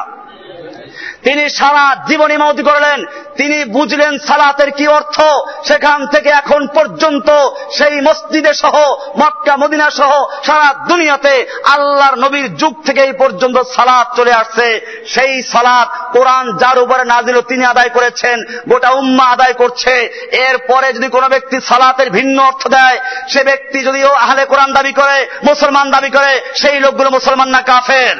তিনি সারা জীবন ইমামতি করলেন। তিনি বুঝলেন সালাতের কি অর্থ। সেখান থেকে এখন পর্যন্ত সেই মসজিদে সহ, মক্কা, মদিনা সহ সারা দুনিয়াতে আল্লাহর নবীর যুগ থেকে এই পর্যন্ত সালাত চলে আসছে। সেই সালাত কোরআন যার উপরে নাজিল তিনি আদায় করেছেন, গোটা উম্মা আদায় করছে। এরপরে যদি কোনো ব্যক্তি সালাতের ভিন্ন অর্থ দেয়, সে ব্যক্তি যদিও আহলে কোরআন দাবি করে, মুসলমান দাবি করে, সেই লোকগুলো মুসলমান না, কাফের।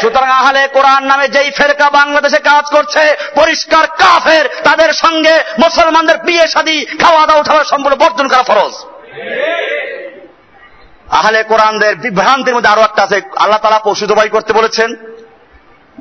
সুতরাং আহলে কোরআন নামে যেই ফেরকা বাংলাদেশে কাজ করছে, পরিষ্কার কাফের, তাদের সঙ্গে মুসলমানদের বিয়ে শাদী খাওয়া দাওয়া উঠাবার সম্পূর্ণ বর্জন করা ফরজ। আহলে কোরআনদের বিভ্রান্তির মধ্যে আরও একটা আছে। আল্লাহ তালা পশু জবাই করতে বলেছেন,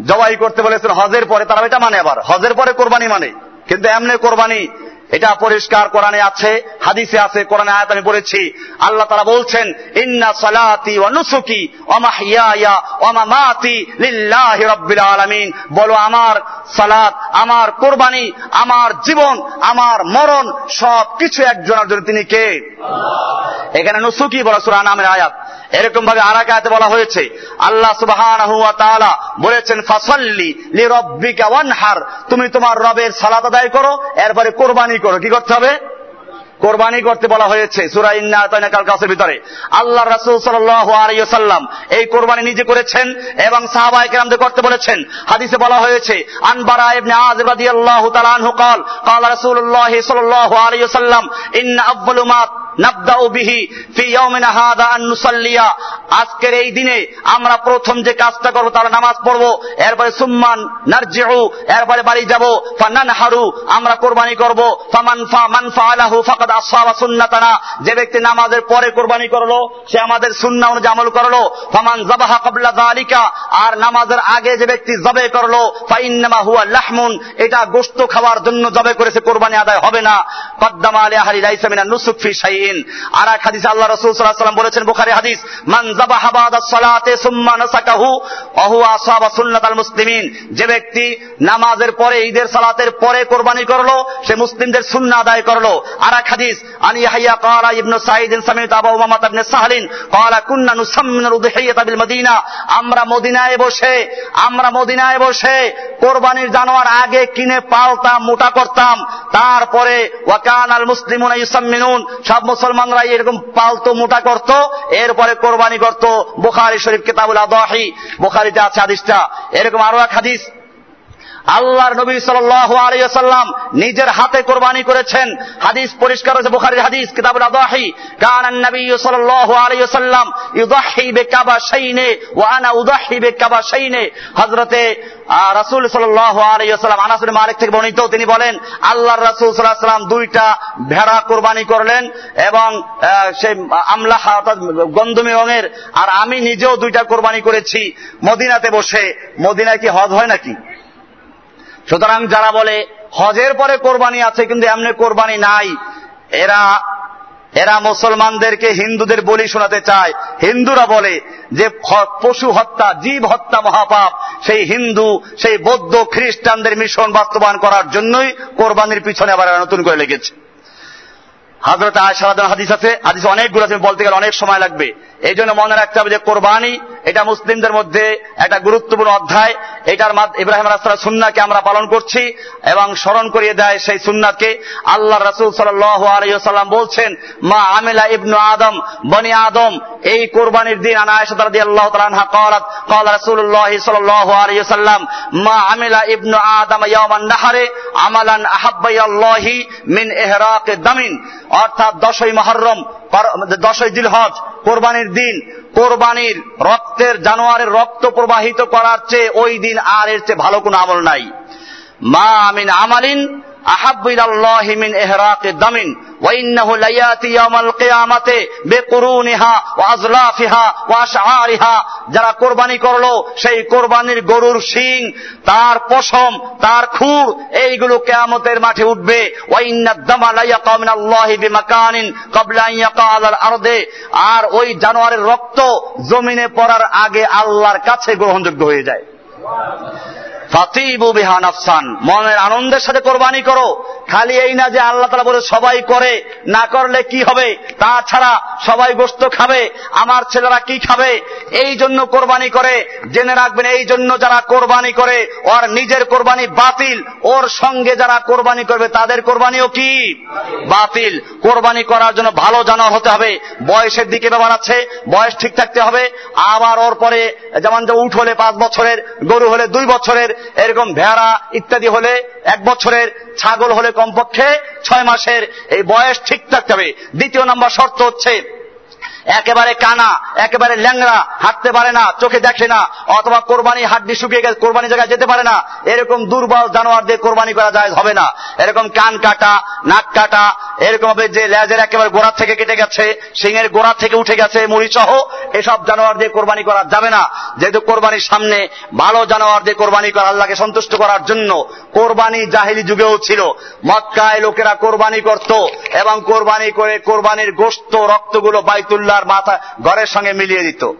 জবাই করতে বলেছেন, হজের পরে, তারা এটা মানে আবার, হজের পরে কোরবানি মানে। কিন্তু এমনি কোরবানি এটা পরিষ্কার কোরআনে আছে হাদিসে আছে কোরআনে আয়াত আমি পড়েছি আল্লাহ তারা বলছেন ইন্না সালাতি ওয়া নুসুকি ওয়া মাহইয়ায়া ওয়া মামাতি লিল্লাহি রাব্বিল আলামিন। বলো আমার সালাত আমার কোরবানি আমার জীবন আমার মরণ সব কিছু একজনের জন্য তিনি কে? এখানে নুসুকি বলা সূরা নামের আয়াত। এরকম ভাবে আর আয়াতে বলা হয়েছে আল্লাহ সুবহানাহু ওয়া তাআলা বলেছেন ফাসাল্লি লিরাব্বিকা ওয়ানহার তুমি তোমার রবের সালাত আদায় করো এরপরে কোরবানি করো কি করতে হবে কোরবানি করতে বলা হয়েছে সুরা ইন্না তাইনা কাল কাসের ভিতরে আল্লাহ রাসূল সাল্লাল্লাহু আলাইহি ওয়াসাল্লাম এই কোরবানি নিজে করেছেন এবং সাহাবায়ে কেরামদের করতে বলেছেন হাদিসে বলা হয়েছে আনবারা ইবনে আযিব রাদিয়াল্লাহু তাআলা আনহু قال قال رسول الله صلى الله عليه وسلم ان اول ما আজকের এই দিনে আমরা প্রথম যে কাজটা করব তাহলে নামাজ পড়ব, এরপরে সুম্মান নারজিউ, এরপরে বাড়ি যাব, ফানানহারু, আমরা কোরবানি করব যে ব্যক্তি নামাজের পরে কোরবানি করল, সে আমাদের সুন্নাহ অনুযায়ী আমল করল, ফামান যাবাহা ক্বাবলা যালিকা, আর নামাজের আগে যে ব্যক্তি জবে করল, ফাইন্নামা হুয়া লাহমুন, এটা গোশত খাওয়ার জন্য জবে করেছে, কোরবানি আদায় হবে না। কদ্দামা আলী আহলি লাইসা মিনান নুসুক ফি আর এক হাদিসে আল্লাহ রাসূল বলেছেন, বুখারী হাদিস, মান সালাতে সুম্মা নাসাকাহু মুসলিমিন। যে ব্যক্তি নামাজের পরে, ঈদের সালাতের পরে কোরবানি করল, সে মুসলিমদের সুন্নাহ আদায় করল। আর এক হাদিস ইবনু সামিত ইবনে সাহলিন। বিল মদিনা। আমরা মদিনায় বসে, আমরা মদিনায় বসে কোরবানির জানোয়ার আগে কিনে পালতাম, মোটা করতাম। তারপরে ওয়াকান আল মুসলিমুন ইউসাম্মিনুন। সব মুসলমানরা এরকম পালতো, মোটা করত, এরপরে কোরবানি করত, বোখারি শরীফ কেতাবুল আদাহি, বোখারিতে আছে হাদিসটা। এরকম আরও এক হাদিস আল্লাহর নবী সাল্লাল্লাহু আলাইহি ওয়াসাল্লাম নিজের হাতে কোরবানি করেছেন। হাদিস পরিষ্কার হয়েছে, বুখারীর হাদিস, কিতাবুল আদাহি। কানান নবী সাল্লাল্লাহু আলাইহি ওয়াসাল্লাম ইউদাহি বিকাবাশাইনে ওয়া আনা উদাহি বিকাবাশাইনে। হযরতে রাসূল সাল্লাল্লাহু আলাইহি ওয়াসাল্লাম, আনাস বিন মালিক থেকে বর্ণিত, তিনি বলেন, আল্লাহর রাসূল সাল্লাল্লাহু আলাইহি ওয়াসাল্লাম দুইটা ভেড়া কোরবানি করলেন এবং সেই আমলাহ অর্থাৎ গন্ধমি রঙের, আর আমি নিজেও দুইটা কোরবানি করেছি। মদিনাতে বসে, মদিনায় কি হজ হয় নাকি? সুতরাং যারা বলে, হজের পরে কোরবানি আছে কিন্তু এমনি কোরবানি নাই, এরা এরা মুসলমানদেরকে হিন্দুদের বলি শোনাতে চায়। হিন্দুরা বলে যে পশু হত্যা, জীব হত্যা মহাপাপ, সেই হিন্দু, সেই বৌদ্ধ, খ্রিস্টানদের মিশন বাস্তবায়ন করার জন্যই কোরবানির পিছনে আবার নতুন করে লেগেছে। হাজরত আয়সারাদ হাদিস আছে, হাদিস অনেকগুলো আছে বলতে গেলে অনেক সময় লাগবে। এই জন্য মনে রাখতে হবে যে কোরবানি এটা মুসলিমদের মধ্যে একটা গুরুত্বপূর্ণ অধ্যায়। এটার ইব্রাহিম রাস্তার সুন্নাকে আমরা পালন করছি এবং স্মরণ করিয়ে দেয় সেই সুন্নাকে। আল্লাহ রাসুল সাল্লাম বলছেন, মা আমেলা ইবনু আদম, বনি আদম, এই কোরবানির দিন মা ইবনু আদম আমালান মিন অর্থাৎ দশই মহরম দশই দিলহজ, কোরবানির দিন কোরবানির রক্তের জানোয়ারের রক্ত প্রবাহিত করার চেয়ে ওই দিন আর এর চেয়ে ভালো কোনো আমল নাই। মা আমিন আমালিন যারা কোরবানি করল, সেই কোরবানির গরুর শিং, তার পশম, তার খুর, এইগুলো কেয়ামতের মাঠে উঠবে। আরদে। আর ওই জানোয়ারের রক্ত জমিনে পড়ার আগে আল্লাহর কাছে গ্রহণযোগ্য হয়ে যায়। নাফসান। মনের আনন্দের সাথে কোরবানি করো। খালি এই না যে আল্লাহ তালা বলে সবাই করে, না করলে কি হবে? তাছাড়া সবাই গোস্ত খাবে, আমার ছেলেরা কি খাবে? এই জন্য কোরবানি করে, জেনে রাখবেন, এই জন্য যারা কোরবানি করে, ওর নিজের কোরবানি বাতিল, ওর সঙ্গে যারা কোরবানি করবে, তাদের কোরবানিও কি? বাতিল। কোরবানি করার জন্য ভালো জানোয়ার হতে হবে, বয়সের দিকে ব্যাপার আছে, বয়স ঠিক থাকতে হবে, আবার ওর পরে, যেমন যে উঠ হলে পাঁচ বছরের, গরু হলে দুই বছরের, এরকম ভেড়া ইত্যাদি হলে এক বছরের, ছাগল হলে কমপক্ষে ছয় মাসের, এই বয়স ঠিক থাকতে হবে। দ্বিতীয় নম্বর শর্ত হচ্ছে একেবারে কানা, একেবারে ল্যাংরা হাঁটতে পারে না, চোখে দেখে না, অথবা কোরবানি হাড্ডি শুকিয়ে গেছে কোরবানি জায়গায় যেতে পারে না, এরকম দুর্বল দিয়ে কোরবানি করা যায়, হবে না। এরকম কান কাটা, নাক কাটা এরকম হবে যে লেজের একেবারে গোড়া থেকে কেটে গেছে সিংয়ের গোড়া থেকে উঠে গেছে মুড়ি সহ এসব জানোয়ার দিয়ে কোরবানি করা যাবে না। যেহেতু কোরবানির সামনে ভালো জানোয়ার দিয়ে কোরবানি করা আল্লাহকে সন্তুষ্ট করার জন্য কোরবানি জাহিলি যুগেও ছিল। মক্কায় লোকেরা কোরবানি করত এবং কোরবানি করে কোরবানির গোস্ত, রক্তগুলো বাইতুল্লাহর মাথা ঘরের সঙ্গে মিলিয়ে দিত।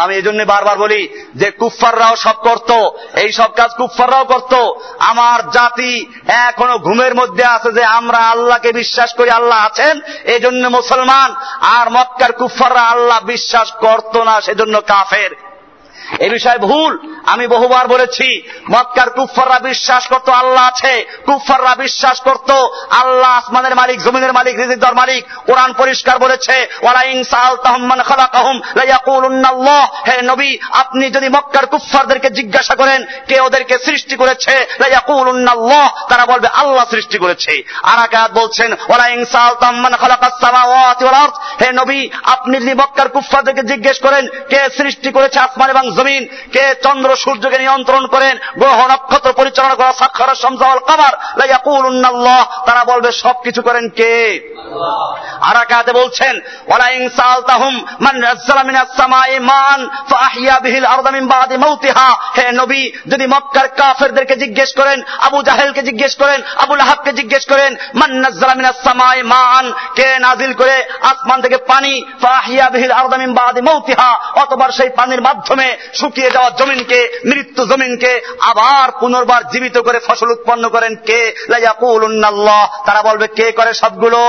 আমি এই জন্য বারবার বলি যে কুফাররাও সব করত, এই সব কাজ কুফাররাও করত। আমার জাতি এখনও ঘুমের মধ্যে আছে যে আমরা আল্লাহকে বিশ্বাস করি, আল্লাহ আছেন এই জন্য মুসলমান। আর মক্কার কুফাররা আল্লাহ বিশ্বাস করত না, সেজন্য কাফের। এ বিষয়ে ভুল। আমি বহুবার বলেছি, মক্কার কুফাররা বিশ্বাস করত আল্লাহ আছে কুফাররা বিশ্বাস করত আল্লাহ আসমানের মালিক, জমিনের মালিক রিজিকদার মালিক। কোরআন পরিষ্কার বলেছে, ওয়ালাইন সাল তাহমান খালাকাহুম লায়াকুলুন্নাল্লাহ। হে নবী, আপনি যদি মক্কার কুফারদেরকে জিজ্ঞাসা করেন, কে ওদেরকে সৃষ্টি করেছে? লায়াকুলুন্নাল্লাহ। তারা বলবে, আল্লাহ সৃষ্টি করেছে। আর আকাত বলছেন, ওয়ালাইন সাল তাহমান খালাকাস সামাওয়াতি ওয়াল আরদ। হে নবী, আপনি যদি মক্কার কুফারদেরকে জিজ্ঞেস করেন, কে সৃষ্টি করেছে আসমান এবং জমিন কে চন্দ্র সূর্যকে নিয়ন্ত্রণ করেন গ্রহ নক্ষত্র পরিচালনা করা সাক্ষর সমজাওয়াল কামার তারা বলবে সবকিছু করেন কে? আর আকাতে বলছেন সালতাহুম মান মিনাস সামাই মান ফাহিয়া বিহিল আরদা মিন বাদি মাউতিহা। হে নবী যদি মক্কার কাফেরদেরকে জিজ্ঞেস করেন আবু জাহেলকে জিজ্ঞেস করেন আবু লাহাবকে জিজ্ঞেস করেন মান নাযালা মিনাস সামাই মান কে নাজিল করে আসমান থেকে পানি ফাহিয়া বিহিল আরদা মিন বাদি মাউতিহা অতবার সেই পানির মাধ্যমে শুকিয়ে যাওয়া জমিনকে, মৃত্যু জমিনকে আবার পুনর্বার জীবিত করে ফসল উৎপন্ন করেন কে? তারা বলবে, কে করে সবগুলো?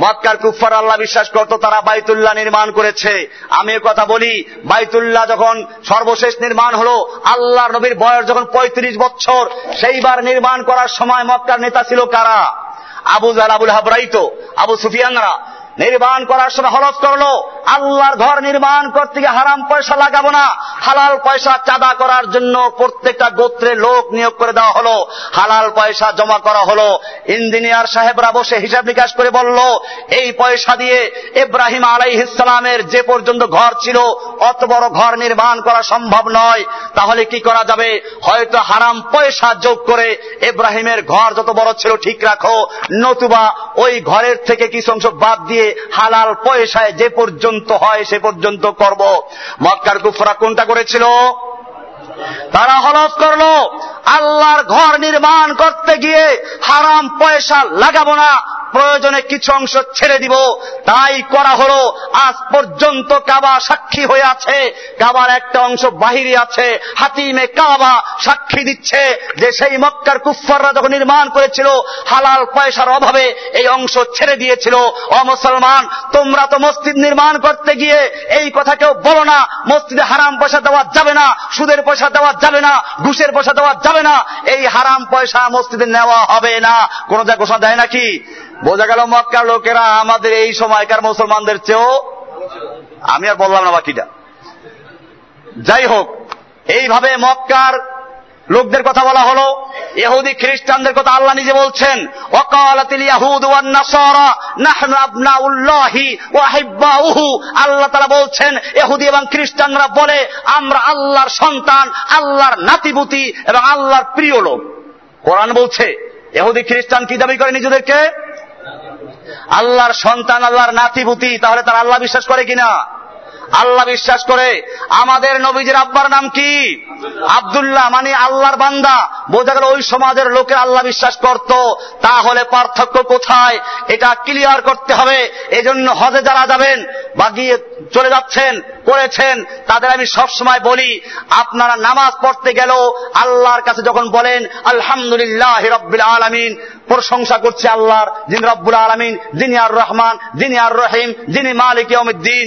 মক্কার কুফার আল্লাহ বিশ্বাস করত, তারা বাইতুল্লাহ নির্মাণ করেছে। আমি কথা বলি, বাইতুল্লাহ যখন সর্বশেষ নির্মাণ হলো আল্লাহ নবীর বয়স যখন পঁয়ত্রিশ বছর, সেইবার নির্মাণ করার সময় মক্কার নেতা ছিল কারা? আবু জাল আবুল হাবরাইতো আবু সুফিয়ানরা। নির্মাণ করার সময় হলফ করল। আল্লাহর ঘর নির্মাণ করতে গিয়ে হারাম পয়সা লাগাবো না। হালাল পয়সা চাঁদা করার জন্য প্রত্যেকটা গোত্রে লোক নিয়োগ করে দেওয়া হলো। হালাল পয়সা জমা করা হলো। ইঞ্জিনিয়ার সাহেবরা বসে হিসাব নিকাশ করে বলল, এই পয়সা দিয়ে ইব্রাহিম আলাইহিসালামের যে পর্যন্ত ঘর ছিল, অত বড় ঘর নির্মাণ করা সম্ভব নয়। তাহলে কি করা যাবে? হয়তো হারাম পয়সা যোগ করে ইব্রাহিমের ঘর যত বড় ছিল ঠিক রাখো। নতুবা ওই ঘরের থেকে কিছু অংশ বাদ দিয়ে হালাল পয়সায় যে পর্যন্ত হয় সে পর্যন্ত করব। মক্কার কুফরা কোনটা করেছিল? তারা হলফ করল, আল্লাহর ঘর নির্মাণ করতে গিয়ে হারাম পয়সা লাগাবো না প্রয়োজনে কিছু অংশ ছেড়ে দিব। তাই করা হলো। আজ পর্যন্ত কাবা সাক্ষী হয়ে আছে। কাবার একটা অংশ বাহিরে আছে। হাতিমে কাবা সাক্ষী দিচ্ছে যে সেই মক্কার কুফাররা যখন নির্মাণ করেছিল, হালাল পয়সার অভাবে এই অংশ ছেড়ে দিয়েছিল। অমুসলমান তোমরা তো মসজিদ নির্মাণ করতে গিয়ে এই কথা কেউ বলো না। মসজিদে হারাম পয়সা দেওয়া যাবে না, সুদের পয়সা দেওয়া যাবে না, ঘুষের পয়সা দেওয়া যাবে না। এই হারাম পয়সা মসজিদে নেওয়া হবে না। কোন যা ঘোষণা দেয় নাকি? বোঝা গেল মক্কার লোকেরা আমাদের এই সময়কার মুসলমানদের চেয়েও, আমি আর বললাম না বাকিটা। যাই হোক, এইভাবে মক্কার লোকদের কথা বলা হলো এহুদি খ্রিস্টানদের কথা আল্লাহ নিজে বলছেন আল্লাহ তারা বলছেন এহুদি এবং খ্রিস্টানরা বলে, আমরা আল্লাহর সন্তান, আল্লাহর নাতিপুতি এবং আল্লাহর প্রিয় লোক। কোরআন বলছে এহুদি খ্রিস্টান কি দাবি করে নিজেদেরকে? আল্লাহর সন্তান, আল্লাহর নাতিপুতি, তাহলে তারা আল্লাহ বিশ্বাস করে কিনা? আল্লাহ বিশ্বাস করে। আমাদের নবীজির আব্বার নাম কি? আবদুল্লাহ মানে আল্লাহর বান্দা। বোঝা গেল ওই সমাজের লোকে আল্লাহ বিশ্বাস করত। তাহলে পার্থক্য কোথায়? এটা ক্লিয়ার করতে হবে। এজন্য হজে যারা যাবেন বা গিয়ে চলে যাচ্ছেন, করেছেন, তাদের আমি সব সময় বলি, আপনারা নামাজ পড়তে গেল আল্লাহর কাছে যখন বলেন, আলহামদুলিল্লাহ রব্বিল আলমিন প্রশংসা করছে আল্লাহর, যিনি রব্বুল আলমিন, যিনি আর রহমান, যিনি আর রহিম, যিনি মালিক ইয়মিদ্দিন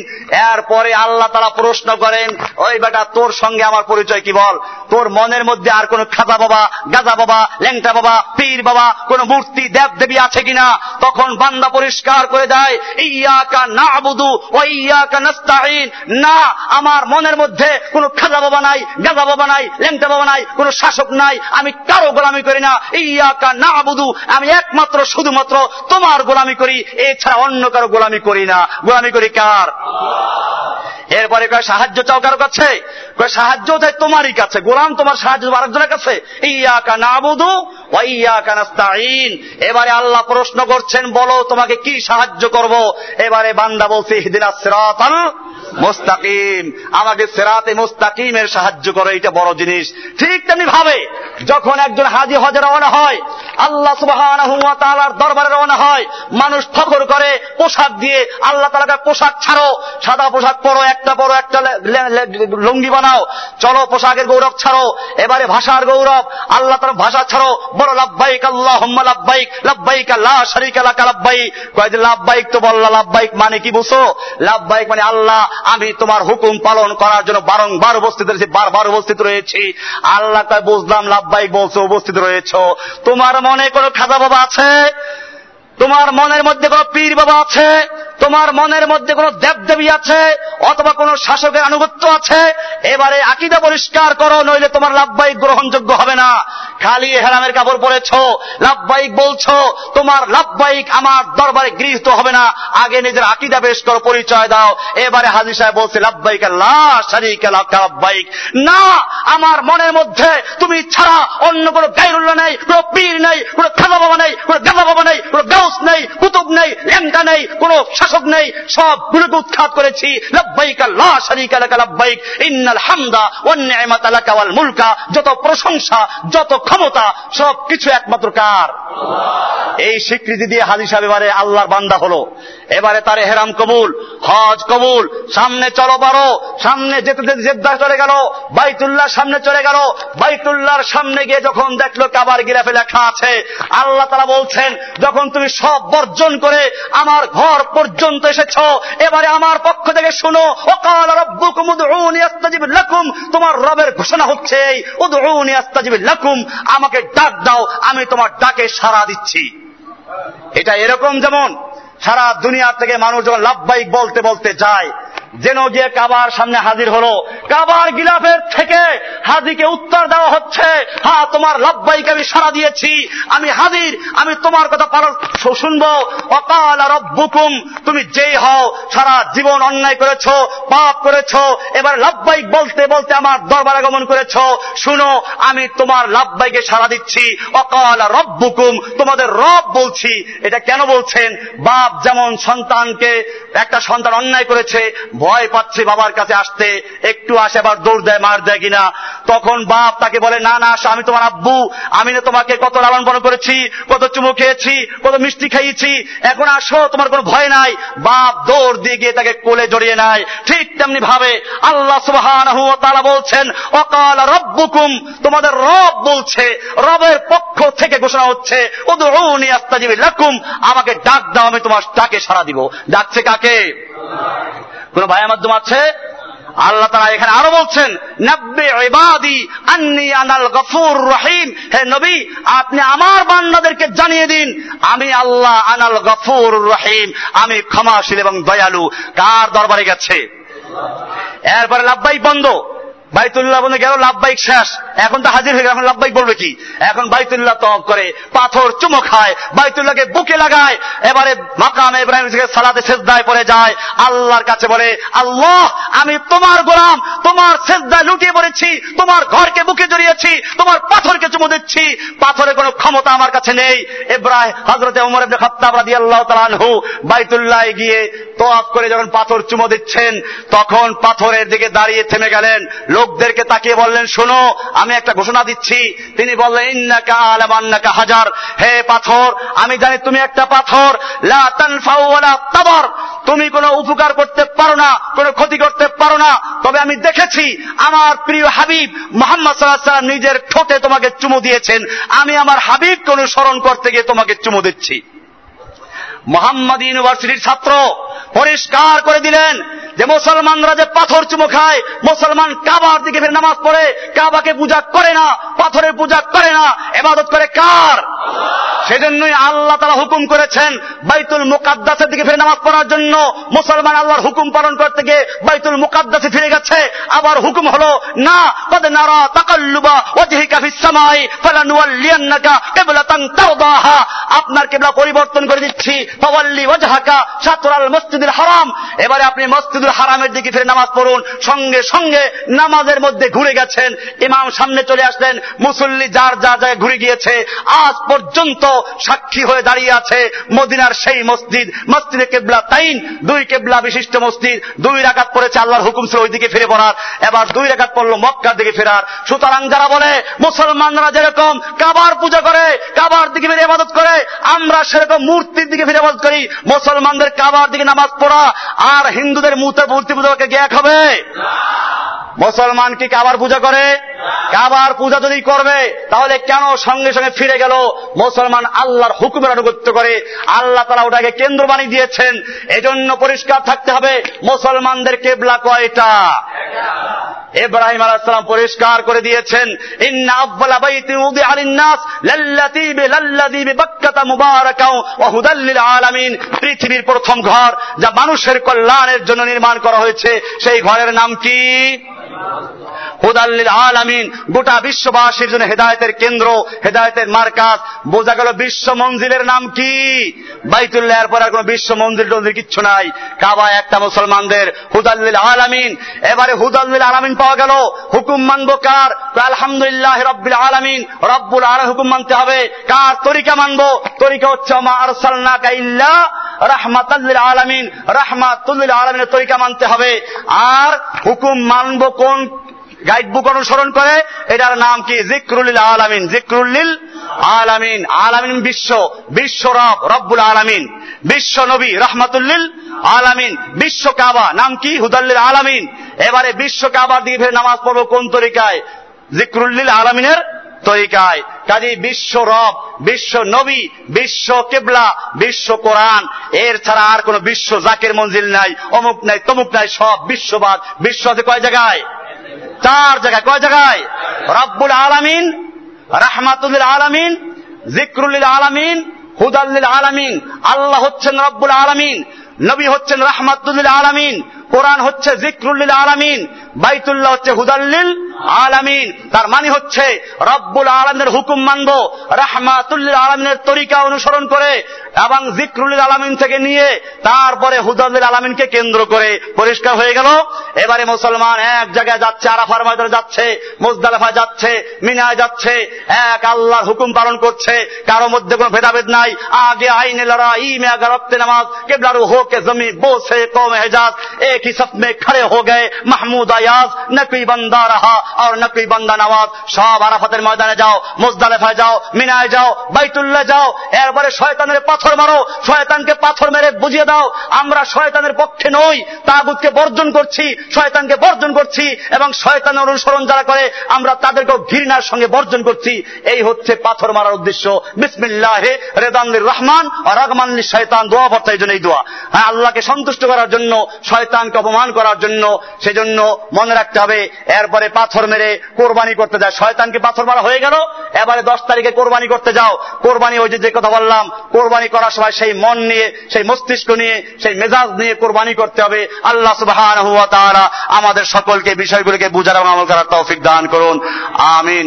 এরপরে আল্লাহ তারা প্রশ্ন করেন, ওই বেটা, তোর সঙ্গে আমার পরিচয় কি বল? তোর মনের মধ্যে আর কোন খাজা বাবা, গাজা বাবা, ল্যাংটা বাবা, পীর বাবা, কোন মূর্তি দেব দেবী আছে কিনা? তখন বান্দা পরিষ্কার করে দেয়, ইয়াকা না আবুদু ও ইয়াকা নাস্তাইন না, আমার মনের মধ্যে কোন খাজা বাবা নাই, গাজা বাবা নাই, ল্যাংটা বাবা নাই, কোন শাসক নাই, আমি কারও গোলামি করি না। ইয়াকা না আবুদু আমি একমাত্র, শুধুমাত্র তোমার গোলামি করি, এছাড়া অন্য কারও গোলামি করি না। গোলামি করি কার? এরপরে কয়, সাহায্য চাও কারও কাছে? কয়, সাহায্য চাই তোমারই কাছে। গোলাম, তোমার সাহায্য আরেকজনের কাছে? ইয়া ইয়াকা নাবুদু ওয়াইয়াকা নাস্তাইন এবারে আল্লাহ প্রশ্ন করছেন, বলো তোমাকে কি সাহায্য করব? এবারে বান্দা বলছে, ইহদিনাস সিরাতাল মুস্তাকিম। আমাকে সেরাতে মুস্তাকিমের সাহায্য করো এটা বড় জিনিস। ঠিক তেমনি ভাবে যখন একজন হাজি হজে রওনা হয়, আল্লাহ তাআলার দরবারে রওনা হয়, মানুষ ফখর করে, পোশাক দিয়ে আল্লাহ তাআলাকে পোশাক ছাড়ো, সাদা পোশাক পরো, একটা পরো, একটা লুঙ্গি বানাও, চলো পোশাকের গৌরব ছাড়ো, এবারে ভাষার গৌরব, আল্লাহ তাআলা ভাষা ছাড়ো বড় লাভবাইক আল্লাহুম্মা লাভবাইক লাভবাইক লা শারীকা লাভবাইক তো বললা লাভবাইক মানে কি বুঝো লাভবাইক মানে আল্লাহ আমি তোমার হুকুম পালন করার জন্য বারংবার উপস্থিত রয়েছি, বারবার উপস্থিত রয়েছি। আল্লাহ তাই বুঝলাম, লাভবাই বলছো, উপস্থিত রয়েছ। তোমার মনে কোনো খাজা বাবা আছে? তোমার মনের মধ্যে কোনো পীর বাবা আছে? তোমার মনের মধ্যে কোনো দেবদেবী আছে? অথবা কোনো শাসকের আনুগত্য আছে? এবারে আকিদা পরিষ্কার করো, নইলে তোমার লাভবাহিক গ্রহণযোগ্য হবে না। খালি হেরামের কাপড় পরেছ, লাভবাহিক বলছো, তোমার লাভবাহিক আমার দরবারে গৃহীত হবে না। আগে নিজের আকিদা বেশ করো, পরিচয় দাও। এবারে হাজি সাহেব বলছে, লাভবাহিক লাভবাহিক। না, আমার মনের মধ্যে তুমি ছাড়া অন্য কোনো গাইরুল্লাহ নেই, কোনো পীর নেই, কোনো খাজা বাবা নেই, কোনো গাজা বাবা নেই, কোনো গাউস নেই, কুতুব নেই লেঙ্কা নেই, কোন শাসক নেই, সব সবগুলোকে উৎখাত করেছি, লব্বাইক আল্লাহ শরীক আলাকা লব্বাইক, ইন্নাল হামদা অন্যায়মাত আলাকা ওয়াল মুলকা, যত প্রশংসা, যত ক্ষমতা সব কিছু একমাত্র কার? এই স্বীকৃতি দিয়ে সাহেব এবারে আল্লাহর বান্দা হলো। এবারে তার হেরাম কবুল, হজ কবুল, সামনে চলো পারো, সামনে যেতে যেতে জেদ্দা চলে গেল বাইতুল্লাহ সামনে চলে গেল, বাইতুল্লাহর সামনে গিয়ে যখন দেখল কাবার গিরাফে লেখা আছে, আল্লাহ তারা বলছেন, যখন তুমি সব বর্জন করে আমার ঘর পর্যন্ত এসেছ, এবারে আমার পক্ষ থেকে শুনো অকাল রব্বুকুম উদউনি আস্তাজিব লাকুম তোমার রবের ঘোষণা হচ্ছে এই, উদউনি আস্তাজিব লাকুম আমাকে ডাক দাও, আমি তোমার ডাকে সাড়া দিচ্ছি। এটা এরকম যেমন সারা দুনিয়া থেকে মানুষ যখন লাভবাহিক বলতে বলতে যায় যেন গিয়ে কাবার সামনে হাজির হলো। কাবার গিলাফের থেকে হাজিকে উত্তর দেওয়া হচ্ছে। হ্যাঁ তোমার লাভবাহিকে আমি সারা দিয়েছি। আমি হাজির, আমি তোমার কথা পালন শুনব। অকাল রব্বুকুম, তুমি যেই হও, সারা জীবন অন্যায় করেছ, পাপ করেছ, এবার লাভবাহিক বলতে বলতে আমার দরবার আগমন করেছ। শুনো, আমি তোমার লাভবাহিকে সারা দিচ্ছি। অকাল রব্বুকুম, তোমাদের রব বলছি। এটা কেন বলছেন? বাপ যেমন সন্তানকে, একটা সন্তান অন্যায় করেছে ভয় পাচ্ছে বাবার কাছে আসতে। একটু আসে আবার দৌড় দেয়, মার দেয় কিনা। তখন বাপ তাকে বলে, না না আমি তোমার আব্বু। আমি না তোমাকে কত লালন পালন করেছি, কত চুমু খেয়েছি, কত মিষ্টি খাইয়েছি। এখন আসো, তোমার কোনো ভয় নাই। বাপ দৌড় দিয়ে গিয়ে তাকে কোলে জড়িয়ে নেয়। ঠিক তেমনি ভাবে আল্লাহ ওয়া তাআলা বলছেন, অকাল রব্বুকুম, তোমাদের রব বলছে, রবের পক্ষ থেকে ঘোষণা হচ্ছে, উদউনি আস্তাজিব লাকুম, আমাকে ডাক দাও, আমি তোমার ডাকে সাড়া দিব। ডাকছে কাকে? কোন ভাইয়ের মাধ্যম আছে? আল্লাহ তারা এখানে আরও বলছেন রহিম। হে নবী, আপনি আমার বান্দাদেরকে জানিয়ে দিন, আমি আল্লাহ আনাল গফুর রহিম। আমি ক্ষমাশীল এবং দয়ালু। কার দরবারে গেছে? এরপরে লাভবাই বন্ধ। বাইতুল্লাহ বন্ধে গেল, লাভবাইক শেষ। এখন তো হাজির হয়ে গেল, এখন লাভবাইক বলবে কি? এখন বাইতুল্লাহ তব করে, পাথর চুমো খায়, বাইতুল্লাহকে বুকে লাগায়, এবারে মাকাম ইব্রাহিম সালাতে সেজদায় পড়ে যায়। আল্লাহর কাছে বলে, আল্লাহ, আমি তোমার গোলাম, তোমার সেজদায় লুটিয়ে পড়েছি, তোমার ঘরকে বুকে জড়িয়েছি, তোমার পাথরকে চুমো দিচ্ছি। পাথরের কোনো ক্ষমতা আমার কাছে নেই। ইব্রাহিম হজরতে উমর ইবনে খাত্তাব রাদিয়াল্লাহু তাআলা আনহু বাইতুল্লাহ গিয়ে তোয়াফ করে যখন পাথর চুমো দিচ্ছেন, তখন পাথরের দিকে দাঁড়িয়ে থেমে গেলেন। লোকদেরকে তাকিয়ে বললেন, শোনো, আমি একটা ঘোষণা দিচ্ছি। তিনি বললেন, ইন্নাকা আলাম আন্নাকা হাজার। হে পাথর, আমি জানি তুমি একটা পাথর। লা তানফাউ ওয়ালা তাবার। তুমি কোনো উপকার করতে পারো না, কোনো ক্ষতি করতে পারো না। তবে আমি দেখেছি, আমার প্রিয় হাবিব মোহাম্মদ সাল্লাহ সাল্লাম নিজের ঠোঁটে তোমাকে চুমু দিয়েছেন। আমি আমার হাবিবকে অনুসরণ করতে গিয়ে তোমাকে চুমু দিচ্ছি। মোহাম্মদ ইউনিভার্সিটির ছাত্র। পরিষ্কার করে দিলেন যে মুসলমানরা যে পাথর চুমো খায়, মুসলমান কাবার দিকে ফিরে নামাজ পড়ে, কাবাকে পূজা করে না, পাথরের পূজা করে না, এবাদত করে কার? সেজন্যই আল্লাহ তারা হুকুম করেছেন বাইতুল মুকাদ্দাসের দিকে ফিরে নামাজ পড়ার জন্য। মুসলমান আল্লাহর হুকুম পালন করতে গিয়ে বাইতুল মুকাদ্দাসে ফিরে গেছে। আবার হুকুম হলো, না, কদ নারা তাকাল্লুবা ওয়াজহিকা ফিস সামাই ফালানুওয়াল্লিয়ান্নাকা কিবলাতান তারদাহা। আপনার কিবলা পরিবর্তন করে দিচ্ছি। ফাওয়াল্লি ওয়াজহাকা শাতরাল মসজিদুল হারাম। এবারে আপনি মসজিদুল হারামের দিকে ফিরে নামাজ পড়ুন, সঙ্গে সঙ্গে নামাজের মধ্যে ঘুরে গেছেন। ইমাম সামনে চলে আসলেন, মুসল্লি যার যা ঘুরে গিয়েছে, আজ পর্যন্ত সাক্ষী হয়ে দাঁড়িয়ে আছে মদিনার সেই মসজিদ, মসজিদে কেবলা তাইন, দুই কেবলা বিশিষ্ট মসজিদ, দুই রাকাত পড়েছে আল্লাহর হুকুম ছিল ওই দিকে ফিরে পড়ার। এবার দুই রাকাত পড়ল মক্কার দিকে ফেরার। সুতরাং যারা বলে, মুসলমানরা যেরকম কাবার পূজা করে, কাবার দিকে ফিরে ইবাদত করে, আমরা সেরকম মূর্তির দিকে ফিরে ইবাদত করি। মুসলমানদের কাবার দিকে নামাজ পড়া আর হিন্দুদের মুহূর্তে মূর্তি পূজাকে এক হবে? মুসলমান কি কাবার পূজা করে? কাবার পূজা যদি করবে, তাহলে কেন সঙ্গে সঙ্গে ফিরে গেল? মুসলমান আল্লাহর হুকুমের আনুগত্য করে। আল্লাহ তারা ওটাকে কেন্দ্র বানিয়ে দিয়েছেন। এজন্য পরিষ্কার থাকতে হবে, মুসলমানদের কেবলা কয়টা? ইব্রাহিম আলাইসালাম পরিষ্কার করে দিয়েছেন, ইন্না আলামিন পৃথিবীর প্রথম ঘর যা মানুষের কল্যাণের জন্য নির্মাণ করা হয়েছে, সেই ঘরের নাম কি? হুদাল্লিল আলামিন। গোটা বিশ্ববাসীর জন্য হেদায়তের কেন্দ্র, হেদায়তের মার্কাজ। বোঝা গেল বিশ্ব মঞ্জিলের নাম কি? বাইতুল্লাহ পর আর কোন বিশ্ব মন্দির টন্দির কিচ্ছু নাই। কাবা একটা মুসলমানদের। হুদাল্লিল আলামিন। এবারে হুদাল্লিল আলামিন পাওয়া গেল। হুকুম মানবো কার? আলহামদুলিল্লাহ রব্বিল আলামিন। রব্বুল আলা হুকুম মানতে হবে। কার? তরিকা মানবো। তরিকা হচ্ছে, মা আরসালনাকা ইল্লা রাহমাতাল্লিল আলামিন। আলামিনের তরিকা মানতে হবে। আর হুকুম মানবো কোন অনুসরণ করে, এটার নাম কি? আলামিন। আলামিন। আলামিন বিশ্ব। বিশ্ব রব, রব্বুল আলামিন। বিশ্ব নবী রহমাতুল্লিল আলামিন। বিশ্ব কাবা, নাম কি? হুদাল্লিল আলামিন। এবারে বিশ্ব দিকে ফের নামাজ পড়ব কোন তরিকায়? জিক্রুল্লিল আলামিনের তরিকায়। কাজী বিশ্ব রব, বিশ্ব নবী, বিশ্ব কেবলা, বিশ্ব কোরআন। এর ছাড়া আর কোন বিশ্ব জাকের মঞ্জিল নাই, অমুক নাই, তমুক নাই, সব বিশ্ববাদ। বিশ্ব আছে কয় জায়গায়? চার জায়গায়। কয় জায়গায়? রব্বুল আলামিন রাহমাতুল্লিল আলামিন জিক্রুল্লিল আলামিন হুদাল্লিল আলামিন। আল্লাহ হচ্ছেন রব্বুল আলামিন, নবী হচ্ছেন রাহমাতুল্লিল আলামিন। কোরআন হচ্ছে জিক্রুল্লিল আলামিন, বাইতুল্লাহ হচ্ছে হুদাল্লিল আলামিন। তার মানে হচ্ছে রব্বুল আলমের হুকুম মানব রাহমাতুল্লিল আলমিনের তরিকা অনুসরণ করে এবং জিক্রুল্লিল আলামিন থেকে নিয়ে তারপরে হুদাল্লিল আলামিনকে কেন্দ্র করে পরিষ্কার হয়ে গেল। এবারে মুসলমান এক জায়গায় যাচ্ছে, আরাফার ময়দানে যাচ্ছে মুজদালাফা যাচ্ছে, মিনায় যাচ্ছে, এক আল্লাহর হুকুম পালন করছে, কারও মধ্যে কোনো ভেদাভেদ নাই। আগে আইনে লড়াই ইমে আগে রক্তে নামাজ, কেবলারু হোকে জমি, বসে কমে হেজাজ এ एक ही सफ में खड़े हो गए महमूद अयाज न कोई बंदा रहा और न कोई बंदा नवाज সব আরাফাতের ময়দানে যাও মুজদালেফায় যাও মিনায় যাও বাইতুল্লাহ যাও এরপরে শয়তানের পাথর মারো শয়তানকে পাথর মেরে বুঝিয়ে দাও আমরা শয়তানের পক্ষে নই তাগুতকে বর্জন করছি শয়তানকে বর্জন করছি এবং শয়তানের অনুসরণ যারা করে আমরা তাদেরকেও ঘৃণার সঙ্গে বর্জন করছি এই হচ্ছে পাথর মারার উদ্দেশ্য বিসমিল্লাহ রেদানুর রহমান আর রহমানলি শয়তান দোয়া পড়তে এই জন্য এই দোয়া হ্যাঁ আল্লাহকে সন্তুষ্ট করার জন্য শয়তানকে অপমান করার জন্য, সেজন্য মনে রাখতে হবে, এরপরে পাথর মেরে কোরবানি করতে যায় শয়তানকে পাথর মারা হয়ে গেল, এবারে দশ তারিখে কোরবানি করতে যাও। কোরবানি ওই যে কথা বললাম, কোরবানি করার সময় সেই মন নিয়ে, সেই মস্তিষ্ক নিয়ে, সেই মেজাজ নিয়ে কোরবানি করতে হবে। আল্লাহ সুবাহ আমাদের সকলকে বিষয়গুলিকে বুঝার এবং আমল করার তৌফিক দান করুন। আমিন।